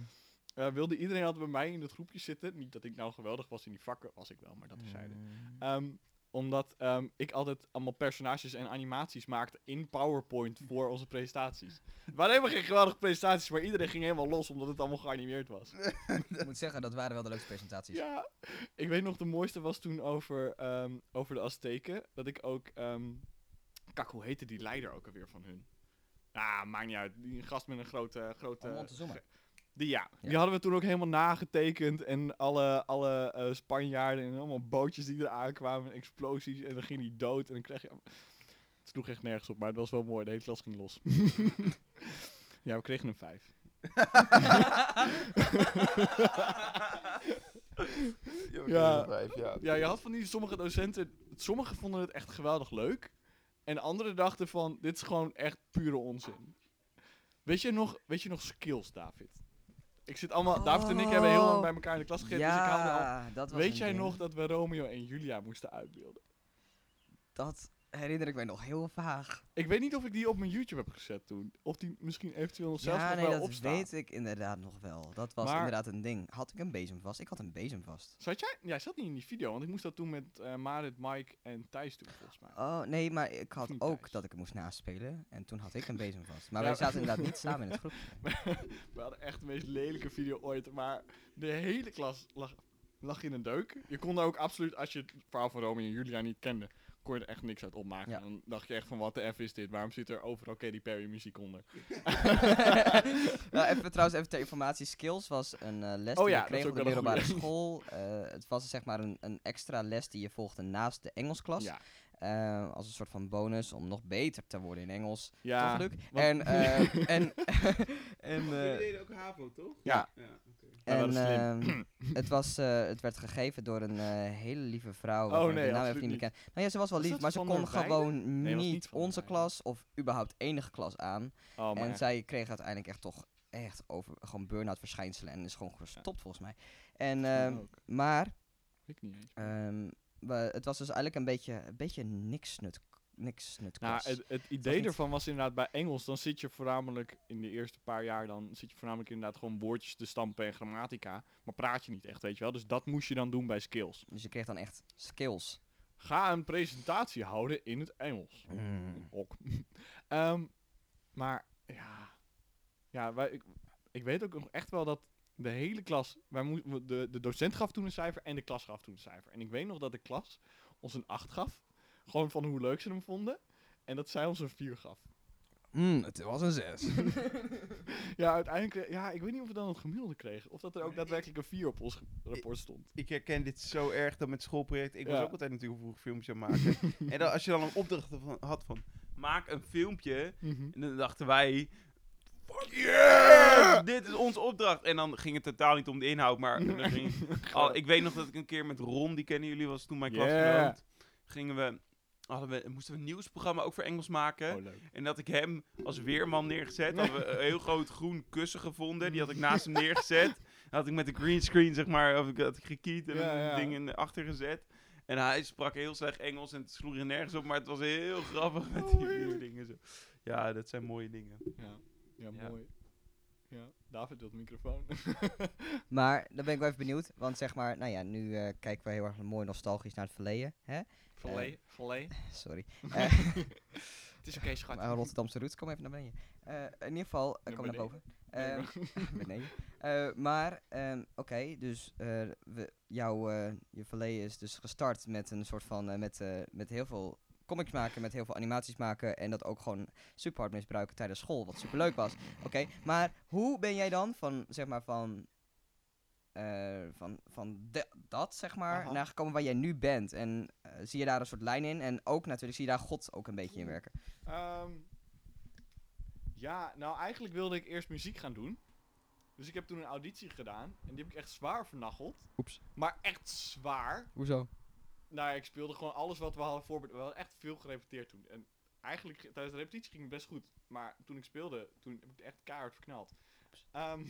[SPEAKER 3] eh, wilde iedereen altijd bij mij in het groepje zitten. Niet dat ik nou geweldig was in die vakken, was ik wel, maar dat terzijde.
[SPEAKER 2] Mm.
[SPEAKER 3] Ehm omdat ehm, ik altijd allemaal personages en animaties maakte in PowerPoint voor onze presentaties. Het waren helemaal geen geweldige presentaties, maar iedereen ging helemaal los omdat het allemaal geanimeerd was.
[SPEAKER 2] Ik moet zeggen, dat waren wel de leukste presentaties.
[SPEAKER 3] Ja, ik weet nog, de mooiste was toen over, ehm, over de Azteken. Dat ik ook, ehm kak, hoe heette die leider ook alweer van hun? Ah, maakt niet uit. Die gast met een grote... grote
[SPEAKER 2] Montezuma.
[SPEAKER 3] ge- Die, ja.
[SPEAKER 2] Ja.
[SPEAKER 3] die hadden we toen ook helemaal nagetekend. En alle, alle eh, Spanjaarden en allemaal bootjes die er aankwamen. en Explosies. En dan ging die dood. En dan kreeg je... Het sloeg echt nergens op, maar het was wel mooi. De hele klas ging los. ja, we kregen een vijf.
[SPEAKER 1] Ja.
[SPEAKER 3] Ja.
[SPEAKER 1] Vijf, ja.
[SPEAKER 3] Ja, je had van die sommige docenten, sommigen vonden het echt geweldig leuk. En anderen dachten van, dit is gewoon echt pure onzin. Weet je nog, weet je nog skills, David? Ik zit allemaal, David en ik hebben heel lang bij elkaar in de klas gegeten, dus ik al...
[SPEAKER 2] ja, dat was
[SPEAKER 3] Weet jij
[SPEAKER 2] ding.
[SPEAKER 3] nog dat we Romeo en Julia moesten uitbeelden?
[SPEAKER 2] Dat herinner ik mij nog heel vaag.
[SPEAKER 3] Ik weet niet of ik die op mijn YouTube heb gezet toen. Of die misschien eventueel nog zelfs
[SPEAKER 2] ja,
[SPEAKER 3] nog
[SPEAKER 2] nee,
[SPEAKER 3] wel
[SPEAKER 2] dat
[SPEAKER 3] opstaan.
[SPEAKER 2] weet ik inderdaad nog wel. Dat was
[SPEAKER 3] Maar-
[SPEAKER 2] inderdaad een ding. Had ik een bezem vast? Ik had een bezem vast.
[SPEAKER 3] Zat jij? Jij zat niet in die video, want ik moest dat doen met eh Marit, Mike en Thijs toen, volgens mij.
[SPEAKER 2] Oh, nee, maar ik had ook dat ik het moest naspelen. En toen had ik een bezem vast. Maar
[SPEAKER 3] Ja.
[SPEAKER 2] wij zaten inderdaad niet samen in het groepje.
[SPEAKER 3] We hadden echt de meest lelijke video ooit. Maar de hele klas lag, lag in een deuk. Je kon daar ook absoluut, als je het verhaal van Romeo en Julia niet kende, kon je er echt niks uit opmaken.
[SPEAKER 2] Ja.
[SPEAKER 3] Dan dacht je echt van, wat de F is dit? Waarom zit er overal Katy Perry muziek onder?
[SPEAKER 2] nou, even trouwens, even ter informatie. Skills was een eh, les
[SPEAKER 3] Oh
[SPEAKER 2] die
[SPEAKER 3] ja,
[SPEAKER 2] je kreeg op de middelbare school. Eh, het was zeg maar een, een extra les die je volgde naast de Engelsklas.
[SPEAKER 3] Ja.
[SPEAKER 2] Eh, als een soort van bonus om nog beter te worden in Engels.
[SPEAKER 3] Ja.
[SPEAKER 2] Toch, Luc?
[SPEAKER 3] want-
[SPEAKER 2] En, eh, en, en,
[SPEAKER 1] Jullie deden ook HAVO, toch?
[SPEAKER 3] Ja.
[SPEAKER 1] Ja,
[SPEAKER 2] en ehm, het, was, eh, het werd gegeven door een eh, hele lieve vrouw.
[SPEAKER 3] Oh, nee,
[SPEAKER 2] de naam
[SPEAKER 3] absoluut
[SPEAKER 2] even niet. Nou ja, ze was wel lief, maar ze kon gewoon
[SPEAKER 3] Nee, niet
[SPEAKER 2] onze klas of überhaupt enige klas aan.
[SPEAKER 3] Oh,
[SPEAKER 2] en
[SPEAKER 3] echt.
[SPEAKER 2] zij kreeg uiteindelijk echt toch echt over gewoon burn-out verschijnselen en is gewoon gestopt volgens mij. En, ehm, maar
[SPEAKER 3] Ik niet eens.
[SPEAKER 2] ehm, we, het was dus eigenlijk een beetje, een beetje niks nut, niks nut
[SPEAKER 3] Nou, het, het idee
[SPEAKER 2] niet-
[SPEAKER 3] ervan was inderdaad bij Engels, dan zit je voornamelijk in de eerste paar jaar, dan zit je voornamelijk inderdaad gewoon woordjes te stampen en grammatica, maar praat je niet echt, weet je wel. Dus dat moest je dan doen bij skills.
[SPEAKER 2] dus je kreeg dan echt skills.
[SPEAKER 3] Ga een presentatie houden in het Engels.
[SPEAKER 2] Mm.
[SPEAKER 3] Ok. Ehm, maar ja, ja wij, ik, ik weet ook nog echt wel dat de hele klas, wij moe- we- de, de docent gaf toen een cijfer en de klas gaf toen een cijfer. En ik weet nog dat de klas ons een 8 gaf, gewoon van hoe leuk ze hem vonden, en dat zij ons een 4 gaf.
[SPEAKER 2] Mm, het was een 6.
[SPEAKER 3] Ja, uiteindelijk... Ja, ik weet niet of we dan het gemiddelde kregen. Of dat er ook daadwerkelijk een 4 op ons rapport stond.
[SPEAKER 1] Ik herken dit zo erg dat met schoolproject. Ik was ook altijd natuurlijk vroeg filmpjes aan het maken. en dan, als je dan een opdracht van, had van, maak een filmpje. En dan dachten wij, fuck yes, dit is onze opdracht. En dan ging het totaal niet om de inhoud, maar dan ging, al, ik weet nog dat ik een keer met Ron, die kennen jullie, was toen mijn
[SPEAKER 3] Yeah.
[SPEAKER 1] klasgenoot. Gingen we, hadden we, moesten we een nieuwsprogramma ook voor Engels maken.
[SPEAKER 3] Oh.
[SPEAKER 1] En dat ik hem als weerman neergezet. Hadden we een heel groot groen kussen gevonden. Die had ik naast hem neergezet. Had ik met de greenscreen, zeg maar, of ik had ik gekiet en
[SPEAKER 3] Ja, ja.
[SPEAKER 1] ding in- achter gezet. En hij sprak heel slecht Engels en het sloeg er nergens op. Maar het was heel grappig met die
[SPEAKER 3] Oh,
[SPEAKER 1] vier dingen. Zo. Ja, dat zijn mooie dingen.
[SPEAKER 3] Ja, Ja. mooi. Ja, David wil de microfoon.
[SPEAKER 2] Maar dan ben ik wel even benieuwd. Want zeg maar, nou ja, nu eh, kijken we heel erg mooi nostalgisch naar het verleden. Hè?
[SPEAKER 3] Volley, volley.
[SPEAKER 2] Sorry.
[SPEAKER 3] Het is oké, schat.
[SPEAKER 2] Maar Rotterdamse roots, kom even naar beneden. Eh, in ieder geval, kom naar boven. Ehm, beneden. Eh, maar, ehm, oké, dus eh, we, jouw eh, je verleden is dus gestart met een soort van, eh, met, eh, met heel veel comics maken, met heel veel animaties maken en dat ook gewoon super hard misbruiken tijdens school, wat super leuk was. Oké, maar hoe ben jij dan van, zeg maar, van, eh, van, van de- dat, zeg maar,
[SPEAKER 3] Aha.
[SPEAKER 2] naar gekomen waar jij nu bent? En eh, zie je daar een soort lijn in? En ook natuurlijk, zie je daar God ook een beetje in werken?
[SPEAKER 3] Ehm, ja, nou eigenlijk wilde ik eerst muziek gaan doen. Dus ik heb toen een auditie gedaan. En die heb ik echt zwaar vernacheld.
[SPEAKER 2] Oeps.
[SPEAKER 3] Maar echt zwaar.
[SPEAKER 2] Hoezo?
[SPEAKER 3] Nou, ik speelde gewoon alles wat we hadden voorbereid. We hadden echt veel gerepeteerd toen. En eigenlijk tijdens de repetitie ging het best goed. Maar toen ik speelde, toen heb ik het echt keihard verknald. Ehm,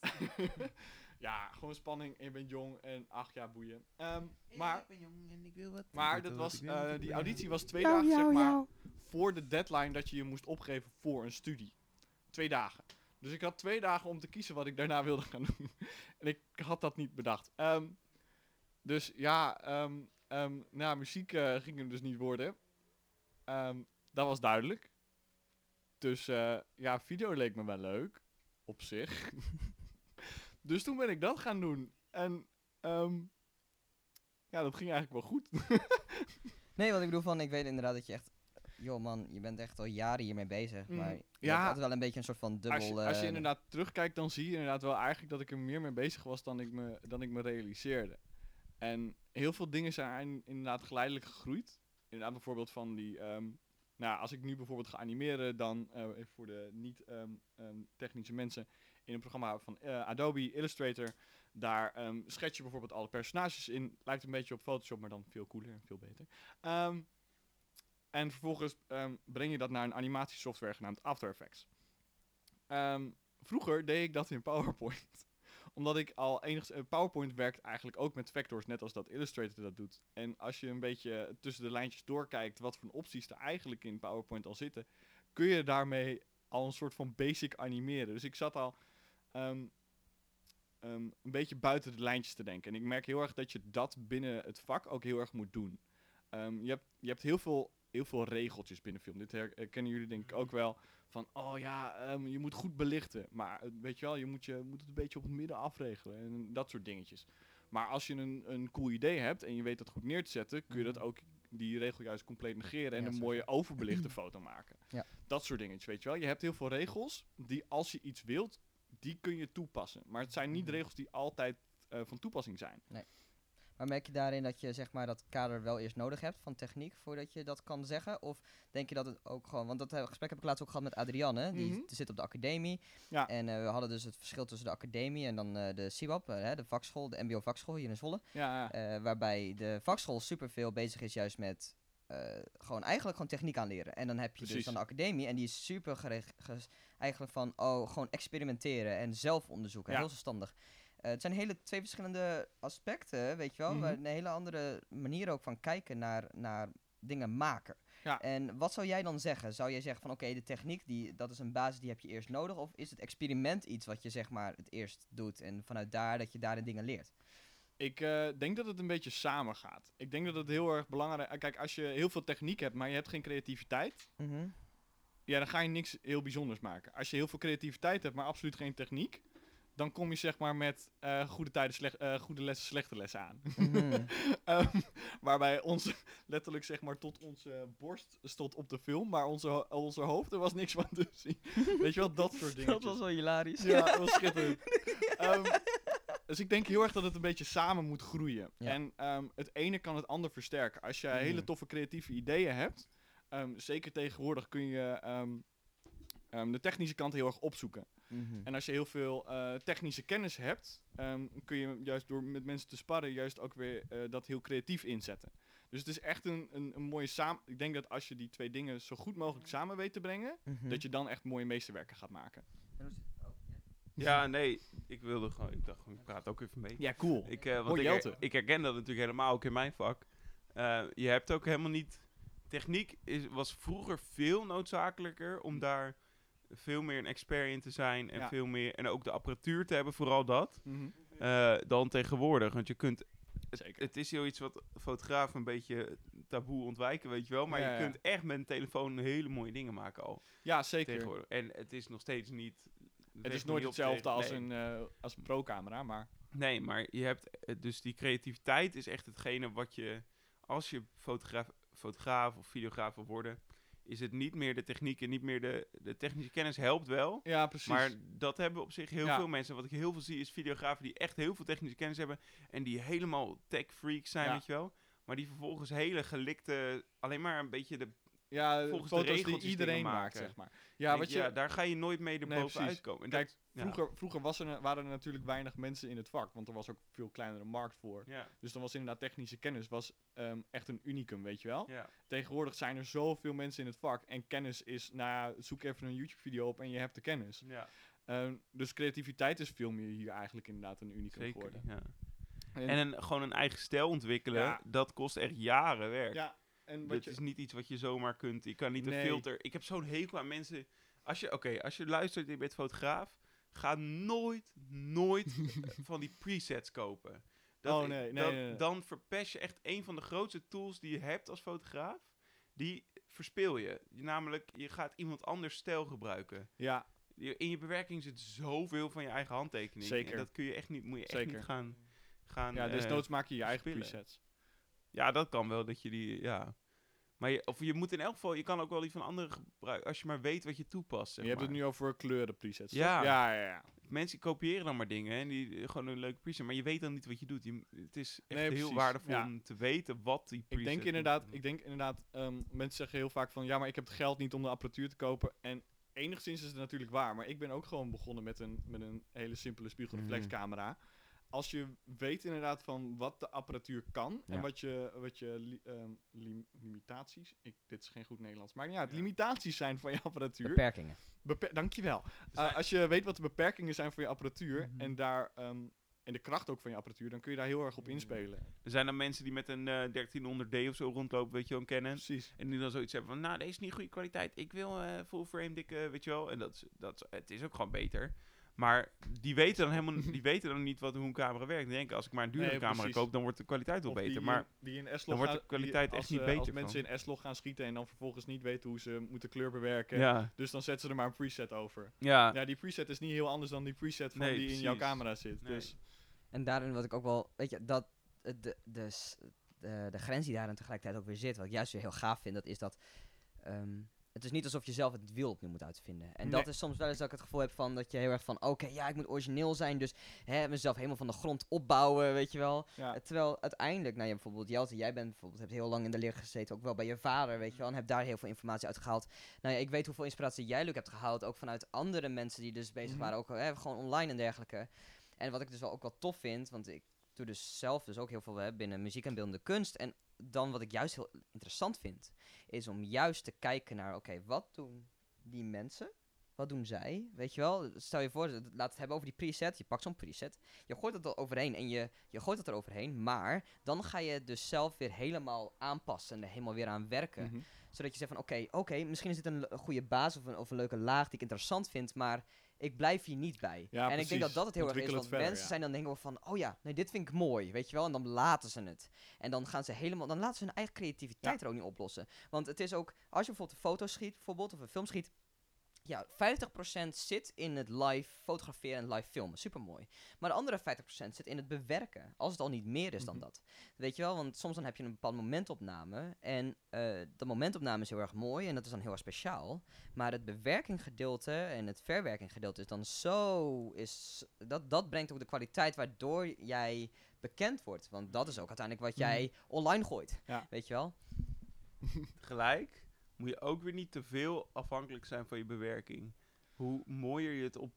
[SPEAKER 3] ja, gewoon spanning. En je bent jong en ach ja, boeien. Ehm, maar,
[SPEAKER 1] ben jong en ik wil wat.
[SPEAKER 3] maar dat was, eh, die auditie was twee dagen zeg maar voor de deadline dat je je moest opgeven voor een studie. Twee dagen. Dus ik had twee dagen om te kiezen wat ik daarna wilde gaan doen. en ik had dat niet bedacht. Ehm, dus ja, ehm, nou, muziek eh, ging hem dus niet worden. Ehm, dat was duidelijk. Dus eh, ja, video leek me wel leuk. Op zich. dus toen ben ik dat gaan doen. En ja, dat ging eigenlijk wel goed.
[SPEAKER 2] Nee, want ik bedoel van, ik weet inderdaad dat je echt... Joh man, je bent echt al jaren hiermee bezig,
[SPEAKER 3] Mhm.
[SPEAKER 2] maar je
[SPEAKER 3] Ja.
[SPEAKER 2] altijd wel een beetje een soort van dubbel...
[SPEAKER 3] als, je, als je
[SPEAKER 2] eh,
[SPEAKER 3] inderdaad terugkijkt, dan zie je inderdaad wel eigenlijk dat ik er meer mee bezig was dan ik me, dan ik me realiseerde. En heel veel dingen zijn inderdaad geleidelijk gegroeid. Inderdaad bijvoorbeeld van die... ehm, nou, als ik nu bijvoorbeeld ga animeren, dan eh, even voor de niet-technische mensen in een programma van eh, Adobe Illustrator. Daar ehm schets je bijvoorbeeld alle personages in. Lijkt een beetje op Photoshop, maar dan veel cooler en veel beter. Ehm, en vervolgens ehm, breng je dat naar een animatiesoftware genaamd After Effects. Ehm, vroeger deed ik dat in PowerPoint. Omdat ik al enigszins... eh, PowerPoint werkt eigenlijk ook met vectors, net als dat Illustrator dat doet. En als je een beetje tussen de lijntjes doorkijkt wat voor opties er eigenlijk in PowerPoint al zitten, kun je daarmee al een soort van basic animeren. Dus ik zat al ehm, ehm, een beetje buiten de lijntjes te denken. En ik merk heel erg dat je dat binnen het vak ook heel erg moet doen. Ehm, je, hebt, je hebt heel veel, heel veel regeltjes binnen film. Dit her- herkennen jullie denk ik ook wel. Van, oh ja, ehm, je moet goed belichten. Maar eh, weet je wel, je moet, je moet het een beetje op het midden afregelen. En dat soort dingetjes. Maar als je een, een cool idee hebt en je weet dat goed neer te zetten, kun je dat ook die regel juist compleet negeren en
[SPEAKER 2] Ja,
[SPEAKER 3] een mooie overbelichte foto maken.
[SPEAKER 2] Ja.
[SPEAKER 3] Dat soort dingetjes, weet je wel. Je hebt heel veel regels die als je iets wilt, die kun je toepassen. Maar het zijn niet
[SPEAKER 2] Mhm.
[SPEAKER 3] regels die altijd eh, van toepassing zijn.
[SPEAKER 2] Maar merk je daarin dat je zeg maar dat kader wel eerst nodig hebt van techniek voordat je dat kan zeggen? Of denk je dat het ook gewoon, want dat eh, gesprek heb ik laatst ook gehad met Adrianne, die
[SPEAKER 3] Mhm.
[SPEAKER 2] zit op de academie.
[SPEAKER 3] Ja.
[SPEAKER 2] En eh, we hadden dus het verschil tussen de academie en dan eh, de CIWAP, hè, de vakschool, de mbo vakschool hier in Zwolle.
[SPEAKER 3] Ja, ja.
[SPEAKER 2] Waarbij de vakschool superveel bezig is juist met gewoon eigenlijk gewoon techniek aanleren. En dan heb je dus dan de academie en die is super eigenlijk van oh, gewoon experimenteren en zelf onderzoeken.
[SPEAKER 3] Ja.
[SPEAKER 2] Heel zelfstandig. Eh, het zijn hele twee verschillende aspecten, weet je wel.
[SPEAKER 3] Mhm.
[SPEAKER 2] waar Een hele andere manier ook van kijken naar, naar dingen maken.
[SPEAKER 3] Ja.
[SPEAKER 2] En wat zou jij dan zeggen? Zou jij zeggen van oké, de techniek, die, dat is een basis die heb je eerst nodig? Of is het experiment iets wat je zeg maar het eerst doet en vanuit daar dat je daarin dingen leert?
[SPEAKER 3] Ik eh, denk dat het een beetje samen gaat. Ik denk dat het heel erg belangrijk is. Kijk, als je heel veel techniek hebt, maar je hebt geen creativiteit. Ja, dan ga je niks heel bijzonders maken. Als je heel veel creativiteit hebt, maar absoluut geen techniek. Dan kom je zeg maar met eh, goede, tijden, slecht, eh, goede lessen, slechte lessen aan.
[SPEAKER 2] Mhm.
[SPEAKER 3] Ehm, waarbij ons letterlijk zeg maar tot onze borst stond op de film, maar onze, onze hoofd, er was niks van te zien. Weet je wel, dat soort dingen.
[SPEAKER 2] Dat was wel hilarisch.
[SPEAKER 3] Ja, dat was schitterend. Ehm, dus ik denk heel erg dat het een beetje samen moet groeien.
[SPEAKER 2] Ja.
[SPEAKER 3] En ehm, het ene kan het ander versterken. Als je hele
[SPEAKER 2] Mhm.
[SPEAKER 3] toffe creatieve ideeën hebt, zeker tegenwoordig kun je ehm, de technische kant heel erg opzoeken.
[SPEAKER 2] Mhm.
[SPEAKER 3] En als je heel veel eh, technische kennis hebt, ehm, kun je juist door met mensen te sparren, juist ook weer eh, dat heel creatief inzetten. Dus het is echt een, een, een mooie samen. Ik denk dat als je die twee dingen zo goed mogelijk samen weet te brengen,
[SPEAKER 2] Mhm.
[SPEAKER 3] dat je dan echt mooie meesterwerken gaat maken.
[SPEAKER 2] Oh,
[SPEAKER 1] Ja, nee, ik wilde gewoon, ik dacht gewoon, ik praat ook even mee.
[SPEAKER 3] Ja, cool.
[SPEAKER 1] Ik, eh, want ik, ik herken dat natuurlijk helemaal ook in mijn vak. Eh, je hebt ook helemaal niet... Techniek is, was vroeger veel noodzakelijker om daar veel meer een expert in te zijn. En,
[SPEAKER 3] Ja.
[SPEAKER 1] veel meer, en ook de apparatuur te hebben, vooral dat.
[SPEAKER 3] Mhm.
[SPEAKER 1] eh, dan tegenwoordig. Want je kunt... Het,
[SPEAKER 3] Zeker.
[SPEAKER 1] het is zoiets wat fotografen een beetje taboe ontwijken, weet je wel. Maar
[SPEAKER 3] Ja,
[SPEAKER 1] je kunt echt met een telefoon hele mooie dingen maken al.
[SPEAKER 3] Ja, zeker.
[SPEAKER 1] En het is nog steeds niet...
[SPEAKER 3] Het is nooit hetzelfde
[SPEAKER 1] tegen-
[SPEAKER 3] als
[SPEAKER 1] nee.
[SPEAKER 3] een, eh, als een pro-camera, maar
[SPEAKER 1] Nee, maar je hebt eh, dus die creativiteit is echt hetgene wat je als je fotograaf, fotograaf of videograaf wil worden, is het niet meer de techniek en niet meer de, de technische kennis helpt wel.
[SPEAKER 3] ja, precies.
[SPEAKER 1] Maar dat hebben op zich heel
[SPEAKER 3] Ja.
[SPEAKER 1] veel mensen. Wat ik heel veel zie is videografen die echt heel veel technische kennis hebben en die helemaal tech freaks zijn,
[SPEAKER 3] Ja.
[SPEAKER 1] weet je wel. Maar die vervolgens hele gelikte, alleen maar een beetje de...
[SPEAKER 3] ja,
[SPEAKER 1] volgens de
[SPEAKER 3] foto's die iedereen maakt, zeg maar. Ja,
[SPEAKER 1] denk,
[SPEAKER 3] wat je,
[SPEAKER 1] ja, daar ga je nooit mee
[SPEAKER 3] Nee,
[SPEAKER 1] erboven
[SPEAKER 3] precies.
[SPEAKER 1] uitkomen. En
[SPEAKER 3] Kijk,
[SPEAKER 1] dat- ja.
[SPEAKER 3] vroeger, vroeger was er, waren er natuurlijk weinig mensen in het vak, want er was ook veel kleinere markt voor.
[SPEAKER 1] Ja,
[SPEAKER 3] Dus dan was inderdaad technische kennis was, ehm, echt een unicum, weet je wel. Tegenwoordig zijn er zoveel mensen in het vak en kennis is, nou zoek even een YouTube-video op en je hebt de kennis.
[SPEAKER 1] ja,
[SPEAKER 3] Ehm, dus creativiteit is veel meer hier eigenlijk inderdaad een unicum
[SPEAKER 1] zeker.
[SPEAKER 3] geworden.
[SPEAKER 1] Ja.
[SPEAKER 3] En,
[SPEAKER 1] En een, gewoon een eigen stijl ontwikkelen, dat kost echt jaren werk.
[SPEAKER 3] ja, en wat
[SPEAKER 1] Dat
[SPEAKER 3] je,
[SPEAKER 1] is niet iets wat je zomaar kunt. Je kan niet een
[SPEAKER 3] Nee.
[SPEAKER 1] filter. Ik heb zo'n hekel aan mensen. Als je, oké, als je luistert en je bent fotograaf, ga nooit, nooit van die presets kopen.
[SPEAKER 3] Oh,
[SPEAKER 1] i-
[SPEAKER 3] nee, nee,
[SPEAKER 1] dat-
[SPEAKER 3] nee, nee.
[SPEAKER 1] Dan verpest je echt een van de grootste tools die je hebt als fotograaf. Die verspil je. je. Namelijk, je gaat iemand anders stijl gebruiken.
[SPEAKER 3] ja,
[SPEAKER 1] In je bewerking zit zoveel van je eigen handtekening.
[SPEAKER 3] Zeker.
[SPEAKER 1] En dat kun je echt niet, moet je echt
[SPEAKER 3] Zeker.
[SPEAKER 1] niet gaan. gaan
[SPEAKER 3] ja,
[SPEAKER 1] eh,
[SPEAKER 3] desnoods maak je je eigen
[SPEAKER 1] spillen.
[SPEAKER 3] presets.
[SPEAKER 1] Ja, dat kan wel, dat je die, ja. Maar je, of je moet in elk geval, je kan ook wel die van anderen gebruiken, als je maar weet wat je toepast. zeg
[SPEAKER 3] je hebt het nu over kleuren presets?
[SPEAKER 1] Ja.
[SPEAKER 3] Ja, ja, ja.
[SPEAKER 1] Mensen kopiëren dan maar dingen en die eh, gewoon een leuke preset, maar je weet dan niet wat je doet. Je, het is echt
[SPEAKER 3] Nee,
[SPEAKER 1] heel
[SPEAKER 3] precies.
[SPEAKER 1] waardevol
[SPEAKER 3] Ja.
[SPEAKER 1] om te weten wat die
[SPEAKER 3] Ik
[SPEAKER 1] preset
[SPEAKER 3] denk
[SPEAKER 1] doet.
[SPEAKER 3] inderdaad, ik denk inderdaad ehm, mensen zeggen heel vaak van ja, maar ik heb het geld niet om de apparatuur te kopen. En enigszins is het natuurlijk waar, maar ik ben ook gewoon begonnen met een, met een hele simpele spiegelreflexcamera. Als je weet inderdaad van wat de apparatuur kan en wat je, wat je li- ehm, lim- limitaties, ik, dit is geen goed Nederlands, maar ja, het
[SPEAKER 1] Ja.
[SPEAKER 3] limitaties zijn van je apparatuur.
[SPEAKER 2] Beperkingen.
[SPEAKER 3] Beper dankjewel. Uh, als je weet wat de beperkingen zijn van je apparatuur
[SPEAKER 2] Mhm.
[SPEAKER 3] en, daar, ehm, en de kracht ook van je apparatuur, dan kun je daar heel erg op inspelen.
[SPEAKER 1] Er zijn dan mensen die met een eh 1300D of zo rondlopen, weet je wel, een Canon.
[SPEAKER 3] Precies.
[SPEAKER 1] En die dan zoiets hebben van, nou, deze is niet goede kwaliteit. Ik wil eh full frame dikke, weet je wel. En dat, is- dat, het is ook gewoon beter. Maar die weten dan helemaal die weten dan niet wat, hoe een camera werkt. Die denken, als ik maar een dure
[SPEAKER 3] Nee,
[SPEAKER 1] camera
[SPEAKER 3] precies.
[SPEAKER 1] koop, dan wordt de kwaliteit wel
[SPEAKER 3] Of
[SPEAKER 1] beter.
[SPEAKER 3] Die,
[SPEAKER 1] maar
[SPEAKER 3] die in S-log
[SPEAKER 1] dan wordt de
[SPEAKER 3] die-
[SPEAKER 1] kwaliteit echt
[SPEAKER 3] als,
[SPEAKER 1] niet
[SPEAKER 3] eh,
[SPEAKER 1] beter
[SPEAKER 3] Als
[SPEAKER 1] van.
[SPEAKER 3] mensen in S-log gaan schieten en dan vervolgens niet weten hoe ze moeten kleur bewerken.
[SPEAKER 1] ja,
[SPEAKER 3] Dus dan zetten ze er maar een preset over.
[SPEAKER 1] ja,
[SPEAKER 3] Ja, die preset is niet heel anders dan die preset van
[SPEAKER 1] Nee,
[SPEAKER 3] die in jouw camera zit.
[SPEAKER 1] Nee.
[SPEAKER 3] Dus
[SPEAKER 2] En daarin wat ik ook wel, weet je, dat eh, de, de, de grens die daarin tegelijkertijd ook weer zit, wat ik juist weer heel gaaf vind, dat is dat ehm, het is niet alsof je zelf het wiel opnieuw moet uitvinden. En dat is soms wel eens dat ik het gevoel heb van dat je heel erg van, oké, ja, ik moet origineel zijn, dus hè, mezelf helemaal van de grond opbouwen, weet je wel.
[SPEAKER 3] ja,
[SPEAKER 2] Eh, Terwijl uiteindelijk, nou ja, bijvoorbeeld Jelte, jij bent bijvoorbeeld, hebt heel lang in de leer gezeten, ook wel bij je vader, weet je wel, en hebt daar heel veel informatie uit gehaald. Nou ja, ik weet hoeveel inspiratie jij, Luc, hebt gehaald, ook vanuit andere mensen die dus bezig
[SPEAKER 3] Mhm.
[SPEAKER 2] waren, ook hè, gewoon online en dergelijke. En wat ik dus wel ook wel tof vind, want ik doe dus zelf dus ook heel veel hè, binnen muziek en beeldende kunst. En dan wat ik juist heel interessant vind, is om juist te kijken naar, oké, wat doen die mensen? Wat doen zij? Weet je wel, stel je voor, laat het hebben over die preset. Je pakt zo'n preset, je gooit het er overheen en je, je gooit het er overheen. Maar dan ga je dus zelf weer helemaal aanpassen en er helemaal weer aan werken.
[SPEAKER 3] mhm.
[SPEAKER 2] Zodat je zegt van, oké, oké, misschien is dit een, goede basis of een, of een leuke laag die ik interessant vind, maar ik blijf hier niet bij.
[SPEAKER 3] Ja,
[SPEAKER 2] en ik denk dat dat het heel erg is, want
[SPEAKER 3] verder,
[SPEAKER 2] mensen
[SPEAKER 3] ja.
[SPEAKER 2] zijn dan denken van, oh ja, nee, dit vind ik mooi, weet je wel, en dan laten ze het. En dan gaan ze helemaal, dan laten ze hun eigen creativiteit er ook niet oplossen. Want het is ook, als je bijvoorbeeld een foto schiet, bijvoorbeeld, of een film schiet, ja, 50% zit in het live fotograferen en live filmen. Supermooi. Maar de andere 50% zit in het bewerken. Als het al niet meer is dan
[SPEAKER 3] Mhm.
[SPEAKER 2] dat. Weet je wel? Want soms dan heb je een bepaald momentopname. En eh de momentopname is heel erg mooi. En dat is dan heel erg speciaal. Maar het bewerkinggedeelte en het verwerkinggedeelte is dan zo... Is, dat, dat brengt ook de kwaliteit waardoor jij bekend wordt. Want dat is ook uiteindelijk wat
[SPEAKER 3] Mhm.
[SPEAKER 2] jij online gooit.
[SPEAKER 3] Ja.
[SPEAKER 2] Weet je wel?
[SPEAKER 1] Gelijk moet je ook weer niet te veel afhankelijk zijn van je bewerking. Hoe mooier je het op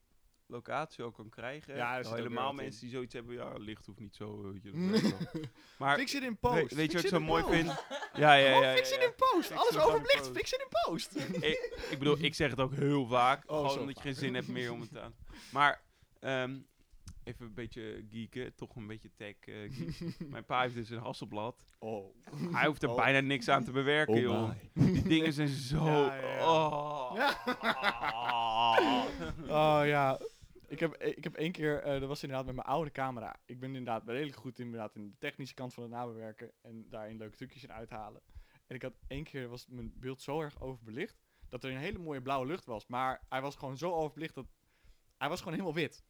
[SPEAKER 1] locatie ook kan krijgen.
[SPEAKER 3] Ja,
[SPEAKER 1] helemaal
[SPEAKER 3] in.
[SPEAKER 1] mensen die zoiets hebben, ja, licht hoeft niet zo. Weet je, maar
[SPEAKER 3] Fix it in
[SPEAKER 1] we-
[SPEAKER 3] post.
[SPEAKER 1] weet je wat ik zo mooi
[SPEAKER 3] post.
[SPEAKER 1] vind? Ja, ja, ja. Ja,
[SPEAKER 3] fix it
[SPEAKER 1] ja.
[SPEAKER 3] in post.
[SPEAKER 1] Fix
[SPEAKER 3] Alles overbelicht.
[SPEAKER 1] post.
[SPEAKER 3] Fix it in post.
[SPEAKER 1] ik, ik bedoel, ik zeg het ook heel vaak.
[SPEAKER 3] Oh,
[SPEAKER 1] gewoon omdat je geen zin hebt meer om het aan. Maar ehm, even een beetje geeken, toch een beetje tech eh, geek. Mijn pa heeft dus een Hasselblad.
[SPEAKER 3] Oh.
[SPEAKER 1] Hij hoeft er
[SPEAKER 3] Oh.
[SPEAKER 1] bijna niks aan te bewerken, joh. Die dingen zijn zo...
[SPEAKER 3] Ja, ja, ja.
[SPEAKER 1] Oh.
[SPEAKER 3] Oh ja. Ik heb, ik heb één keer, eh dat was inderdaad met mijn oude camera. Ik ben inderdaad redelijk goed inderdaad in de technische kant van het nabewerken. En daarin leuke trucjes in uithalen. En ik had één keer, was mijn beeld zo erg overbelicht. Dat er een hele mooie blauwe lucht was. Maar hij was gewoon zo overbelicht dat... Hij was gewoon helemaal wit.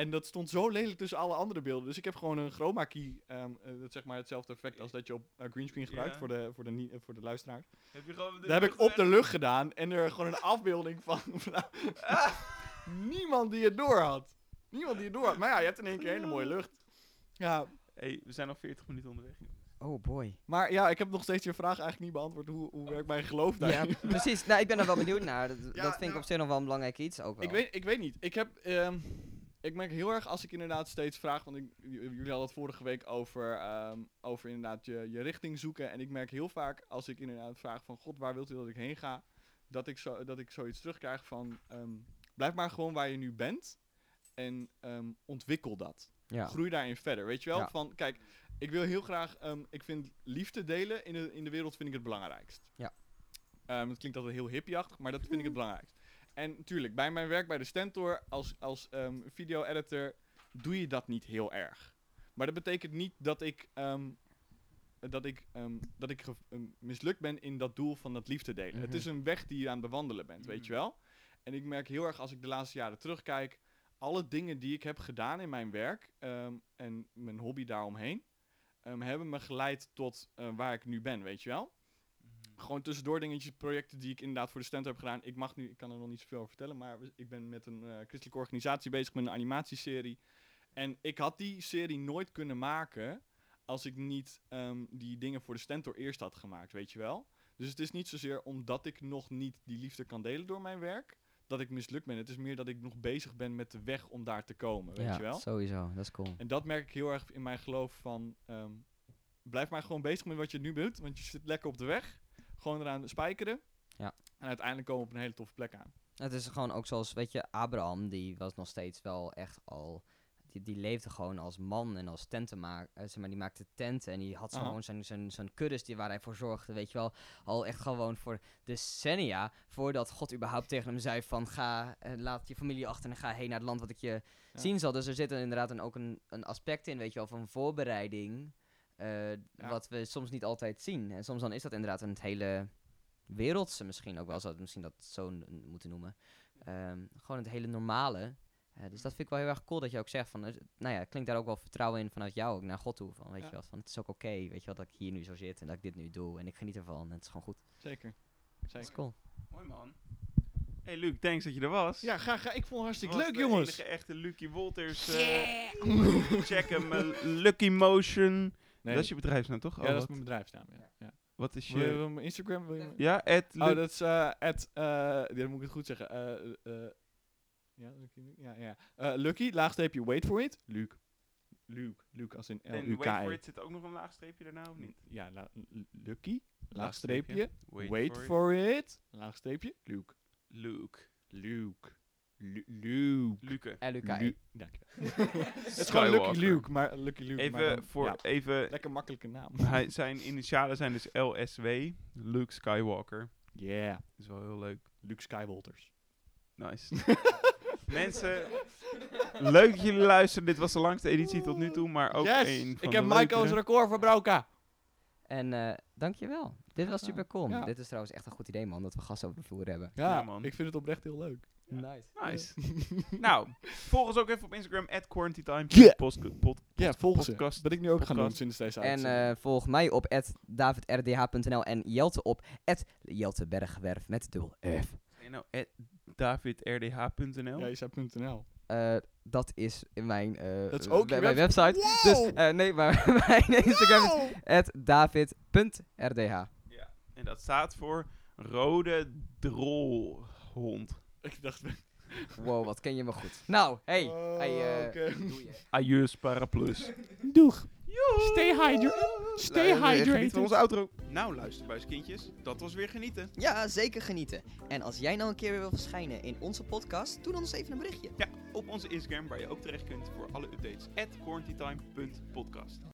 [SPEAKER 3] En dat stond zo lelijk tussen alle andere beelden. Dus ik heb gewoon een chroma key. ehm, eh, dat is zeg maar hetzelfde effect als dat je op eh, greenscreen gebruikt
[SPEAKER 1] Ja.
[SPEAKER 3] voor, de, voor, de, eh, voor de luisteraars.
[SPEAKER 1] Heb je gewoon
[SPEAKER 3] Dat heb ik op de lucht gedaan en er gewoon een afbeelding van. van- Niemand die het door had. Niemand die het door had. Maar ja, je hebt in één keer hele mooie lucht. Ja,
[SPEAKER 1] hey, we zijn al 40 minuten onderweg.
[SPEAKER 2] Oh boy.
[SPEAKER 3] maar ja, ik heb nog steeds je vraag eigenlijk niet beantwoord. Hoe, hoe werkt mijn geloof daar?
[SPEAKER 2] Ja, precies. Nou, ik ben er wel benieuwd naar. Dat,
[SPEAKER 3] Ja,
[SPEAKER 2] dat vind ik
[SPEAKER 3] nou-
[SPEAKER 2] op zich nog wel een belangrijk iets. Ook wel.
[SPEAKER 3] Ik weet, ik weet niet. Ik heb. ehm, ik merk heel erg als ik inderdaad steeds vraag. Want ik, jullie hadden het vorige week over. ehm, over inderdaad je, je richting zoeken. En ik merk heel vaak als ik inderdaad vraag van. God, waar wilt u dat ik heen ga? Dat ik, zo, dat ik zoiets terugkrijg van. ehm, blijf maar gewoon waar je nu bent. En ehm, ontwikkel dat.
[SPEAKER 2] Ja.
[SPEAKER 3] Groei daarin verder. Weet je wel?
[SPEAKER 2] Ja.
[SPEAKER 3] Van kijk, ik wil heel graag. ik vind liefde delen in de, in de wereld vind ik het belangrijkst.
[SPEAKER 2] Ja.
[SPEAKER 3] Het klinkt altijd heel hippieachtig, maar dat vind ik het belangrijkst. En natuurlijk, bij mijn werk bij de Stentor als, als ehm, video-editor doe je dat niet heel erg. Maar dat betekent niet dat ik, ehm, dat ik, ehm, dat ik mislukt ben in dat doel van dat liefde delen. Het
[SPEAKER 2] Mhm.
[SPEAKER 3] is een weg die je aan het bewandelen bent, weet je
[SPEAKER 1] Mhm.
[SPEAKER 3] wel? En ik merk heel erg als ik de laatste jaren terugkijk, alle dingen die ik heb gedaan in mijn werk en mijn hobby daaromheen, hebben me geleid tot eh, waar ik nu ben, weet je wel? Gewoon tussendoor dingetjes, projecten die ik inderdaad voor de stand heb gedaan. Ik mag nu, ik kan er nog niet zoveel over vertellen, maar ik ben met een eh, christelijke organisatie bezig met een animatieserie. En ik had die serie nooit kunnen maken als ik niet ehm, die dingen voor de Stentor eerst had gemaakt, weet je wel? Dus het is niet zozeer omdat ik nog niet die liefde kan delen door mijn werk, dat ik mislukt ben. Het is meer dat ik nog bezig ben met de weg om daar te komen, weet
[SPEAKER 2] ja,
[SPEAKER 3] je wel?
[SPEAKER 2] sowieso. Dat is cool.
[SPEAKER 3] En dat merk ik heel erg in mijn geloof van... ehm, blijf maar gewoon bezig met wat je nu doet, want je zit lekker op de weg. Gewoon eraan spijkeren.
[SPEAKER 2] Ja.
[SPEAKER 3] En uiteindelijk komen we op een hele toffe plek aan.
[SPEAKER 2] Het is gewoon ook zoals, weet je, Abraham, die was nog steeds wel echt al... Die, die leefde gewoon als man en als tentenmaker. zeg maar, die maakte tenten en die had gewoon zijn, zijn, zijn kuddes die, waar hij voor zorgde, weet je wel. Al echt gewoon voor decennia, voordat God überhaupt tegen hem zei van... Ga, eh, laat je familie achter en ga heen naar het land wat ik je
[SPEAKER 3] Ja.
[SPEAKER 2] zien zal. Dus er zit er inderdaad een, ook een, een aspect in, weet je wel, van voorbereiding... eh, Wat we soms niet altijd zien. En soms dan is dat inderdaad een hele wereldse misschien ook wel, zou het misschien dat zo moeten noemen. Ehm, gewoon het hele normale. Eh, dus dat vind ik wel heel erg cool dat je ook zegt van, nou ja, klinkt daar ook wel vertrouwen in vanuit jou ook naar God toe. Van, weet
[SPEAKER 3] Ja.
[SPEAKER 2] je wel, van het is ook oké, weet je wel, dat ik hier nu zo zit en dat ik dit nu doe en ik geniet ervan en het is gewoon goed.
[SPEAKER 3] Zeker.
[SPEAKER 2] Dat
[SPEAKER 3] Zeker.
[SPEAKER 2] is cool.
[SPEAKER 1] Mooi man. Hey Luc, thanks dat je er was.
[SPEAKER 3] Ja, graag. Ga, ik vond het hartstikke
[SPEAKER 1] Was
[SPEAKER 3] leuk,
[SPEAKER 1] de
[SPEAKER 3] jongens.
[SPEAKER 1] enige echte Lucky Wolters. eh, check hem. eh, Lucky Motion.
[SPEAKER 3] Nee,
[SPEAKER 1] Dat is je bedrijfsnaam toch?
[SPEAKER 3] ja,
[SPEAKER 1] Oh,
[SPEAKER 3] dat is
[SPEAKER 1] wat?
[SPEAKER 3] mijn bedrijfsnaam. Ja. Ja.
[SPEAKER 1] Wat is
[SPEAKER 3] Wil je wil je mijn Instagram? Wil je mijn-
[SPEAKER 1] Ja, at
[SPEAKER 3] Oh, dat is eh at, eh, ja, dan moet ik het goed zeggen. Eh, eh, ja, Lucky, ja, ja. Eh, Lucky, laagstreepje, wait for it. Luke. Luke, Luke als in
[SPEAKER 1] En
[SPEAKER 3] L-U-K-E.
[SPEAKER 1] wait for it zit ook nog een laagstreepje daarna of niet?
[SPEAKER 3] Ja, la- l- Lucky, laagstreepje,
[SPEAKER 1] Wait,
[SPEAKER 3] wait,
[SPEAKER 1] for,
[SPEAKER 3] for,
[SPEAKER 1] it.
[SPEAKER 3] it, laagstreepje, Luke.
[SPEAKER 1] Luke.
[SPEAKER 3] Luke. Lu- Luke.
[SPEAKER 1] Luke.
[SPEAKER 2] LUK.
[SPEAKER 3] Lu- Dank je. Het is gewoon Lucky. Luke, maar Lucky Luke. maar
[SPEAKER 1] Even
[SPEAKER 3] dan-
[SPEAKER 1] voor...
[SPEAKER 3] ja,
[SPEAKER 1] Even...
[SPEAKER 3] lekker makkelijke naam.
[SPEAKER 1] Hij, zijn initialen zijn dus LSW. Luke Skywalker.
[SPEAKER 3] Yeah,
[SPEAKER 1] is wel heel leuk.
[SPEAKER 3] Luke Skywalters.
[SPEAKER 1] Nice. Mensen, leuk dat jullie luisteren. Dit was de langste editie tot nu toe, maar ook
[SPEAKER 3] yes,
[SPEAKER 1] een van
[SPEAKER 3] ik heb Michael's record verbroken.
[SPEAKER 2] En eh dankjewel. Dit Dit was super cool.
[SPEAKER 3] Ja.
[SPEAKER 2] Dit is trouwens echt een goed idee, man, dat we gasten over de vloer hebben.
[SPEAKER 3] Ja,
[SPEAKER 1] Ja, man.
[SPEAKER 3] ik vind het oprecht heel leuk.
[SPEAKER 2] Nice.
[SPEAKER 1] Nice. nou, volg ons ook even op Instagram, at quarantinetime.
[SPEAKER 3] Yeah.
[SPEAKER 1] Post- pod-
[SPEAKER 3] Ja, volg ze.
[SPEAKER 1] podcast.
[SPEAKER 3] Ben ik nu ook gaan doen sinds deze
[SPEAKER 2] En eh, volg mij op davidrdh.nl en Jelte op jeltebergwerf met dubbel F.
[SPEAKER 1] Je nou, at davidrdh.nl.
[SPEAKER 3] ja, je zei .nl.
[SPEAKER 2] Eh, dat is in mijn, eh,
[SPEAKER 3] Dat is ook
[SPEAKER 2] mijn
[SPEAKER 3] web-
[SPEAKER 2] website. Dus eh, nee, maar mijn Instagram is at david.rdh.
[SPEAKER 1] En dat staat voor rode drolhond.
[SPEAKER 3] Ik dacht...
[SPEAKER 2] Wow, wat ken je me goed. Nou, hey.
[SPEAKER 3] Oh,
[SPEAKER 2] hey eh,
[SPEAKER 3] oké.
[SPEAKER 2] doe je.
[SPEAKER 1] Ajeus paraplus.
[SPEAKER 3] Doeg. Stay hydrated. Stay
[SPEAKER 1] van
[SPEAKER 3] hydrated.
[SPEAKER 1] onze outro. Nou, luisterbuiskindjes. Dat was weer genieten.
[SPEAKER 5] Ja, zeker genieten. En als jij nou een keer weer wil verschijnen in onze podcast, doe dan eens even een berichtje.
[SPEAKER 1] Op onze Instagram, waar je ook terecht kunt voor alle updates. At quarantinetime.podcast.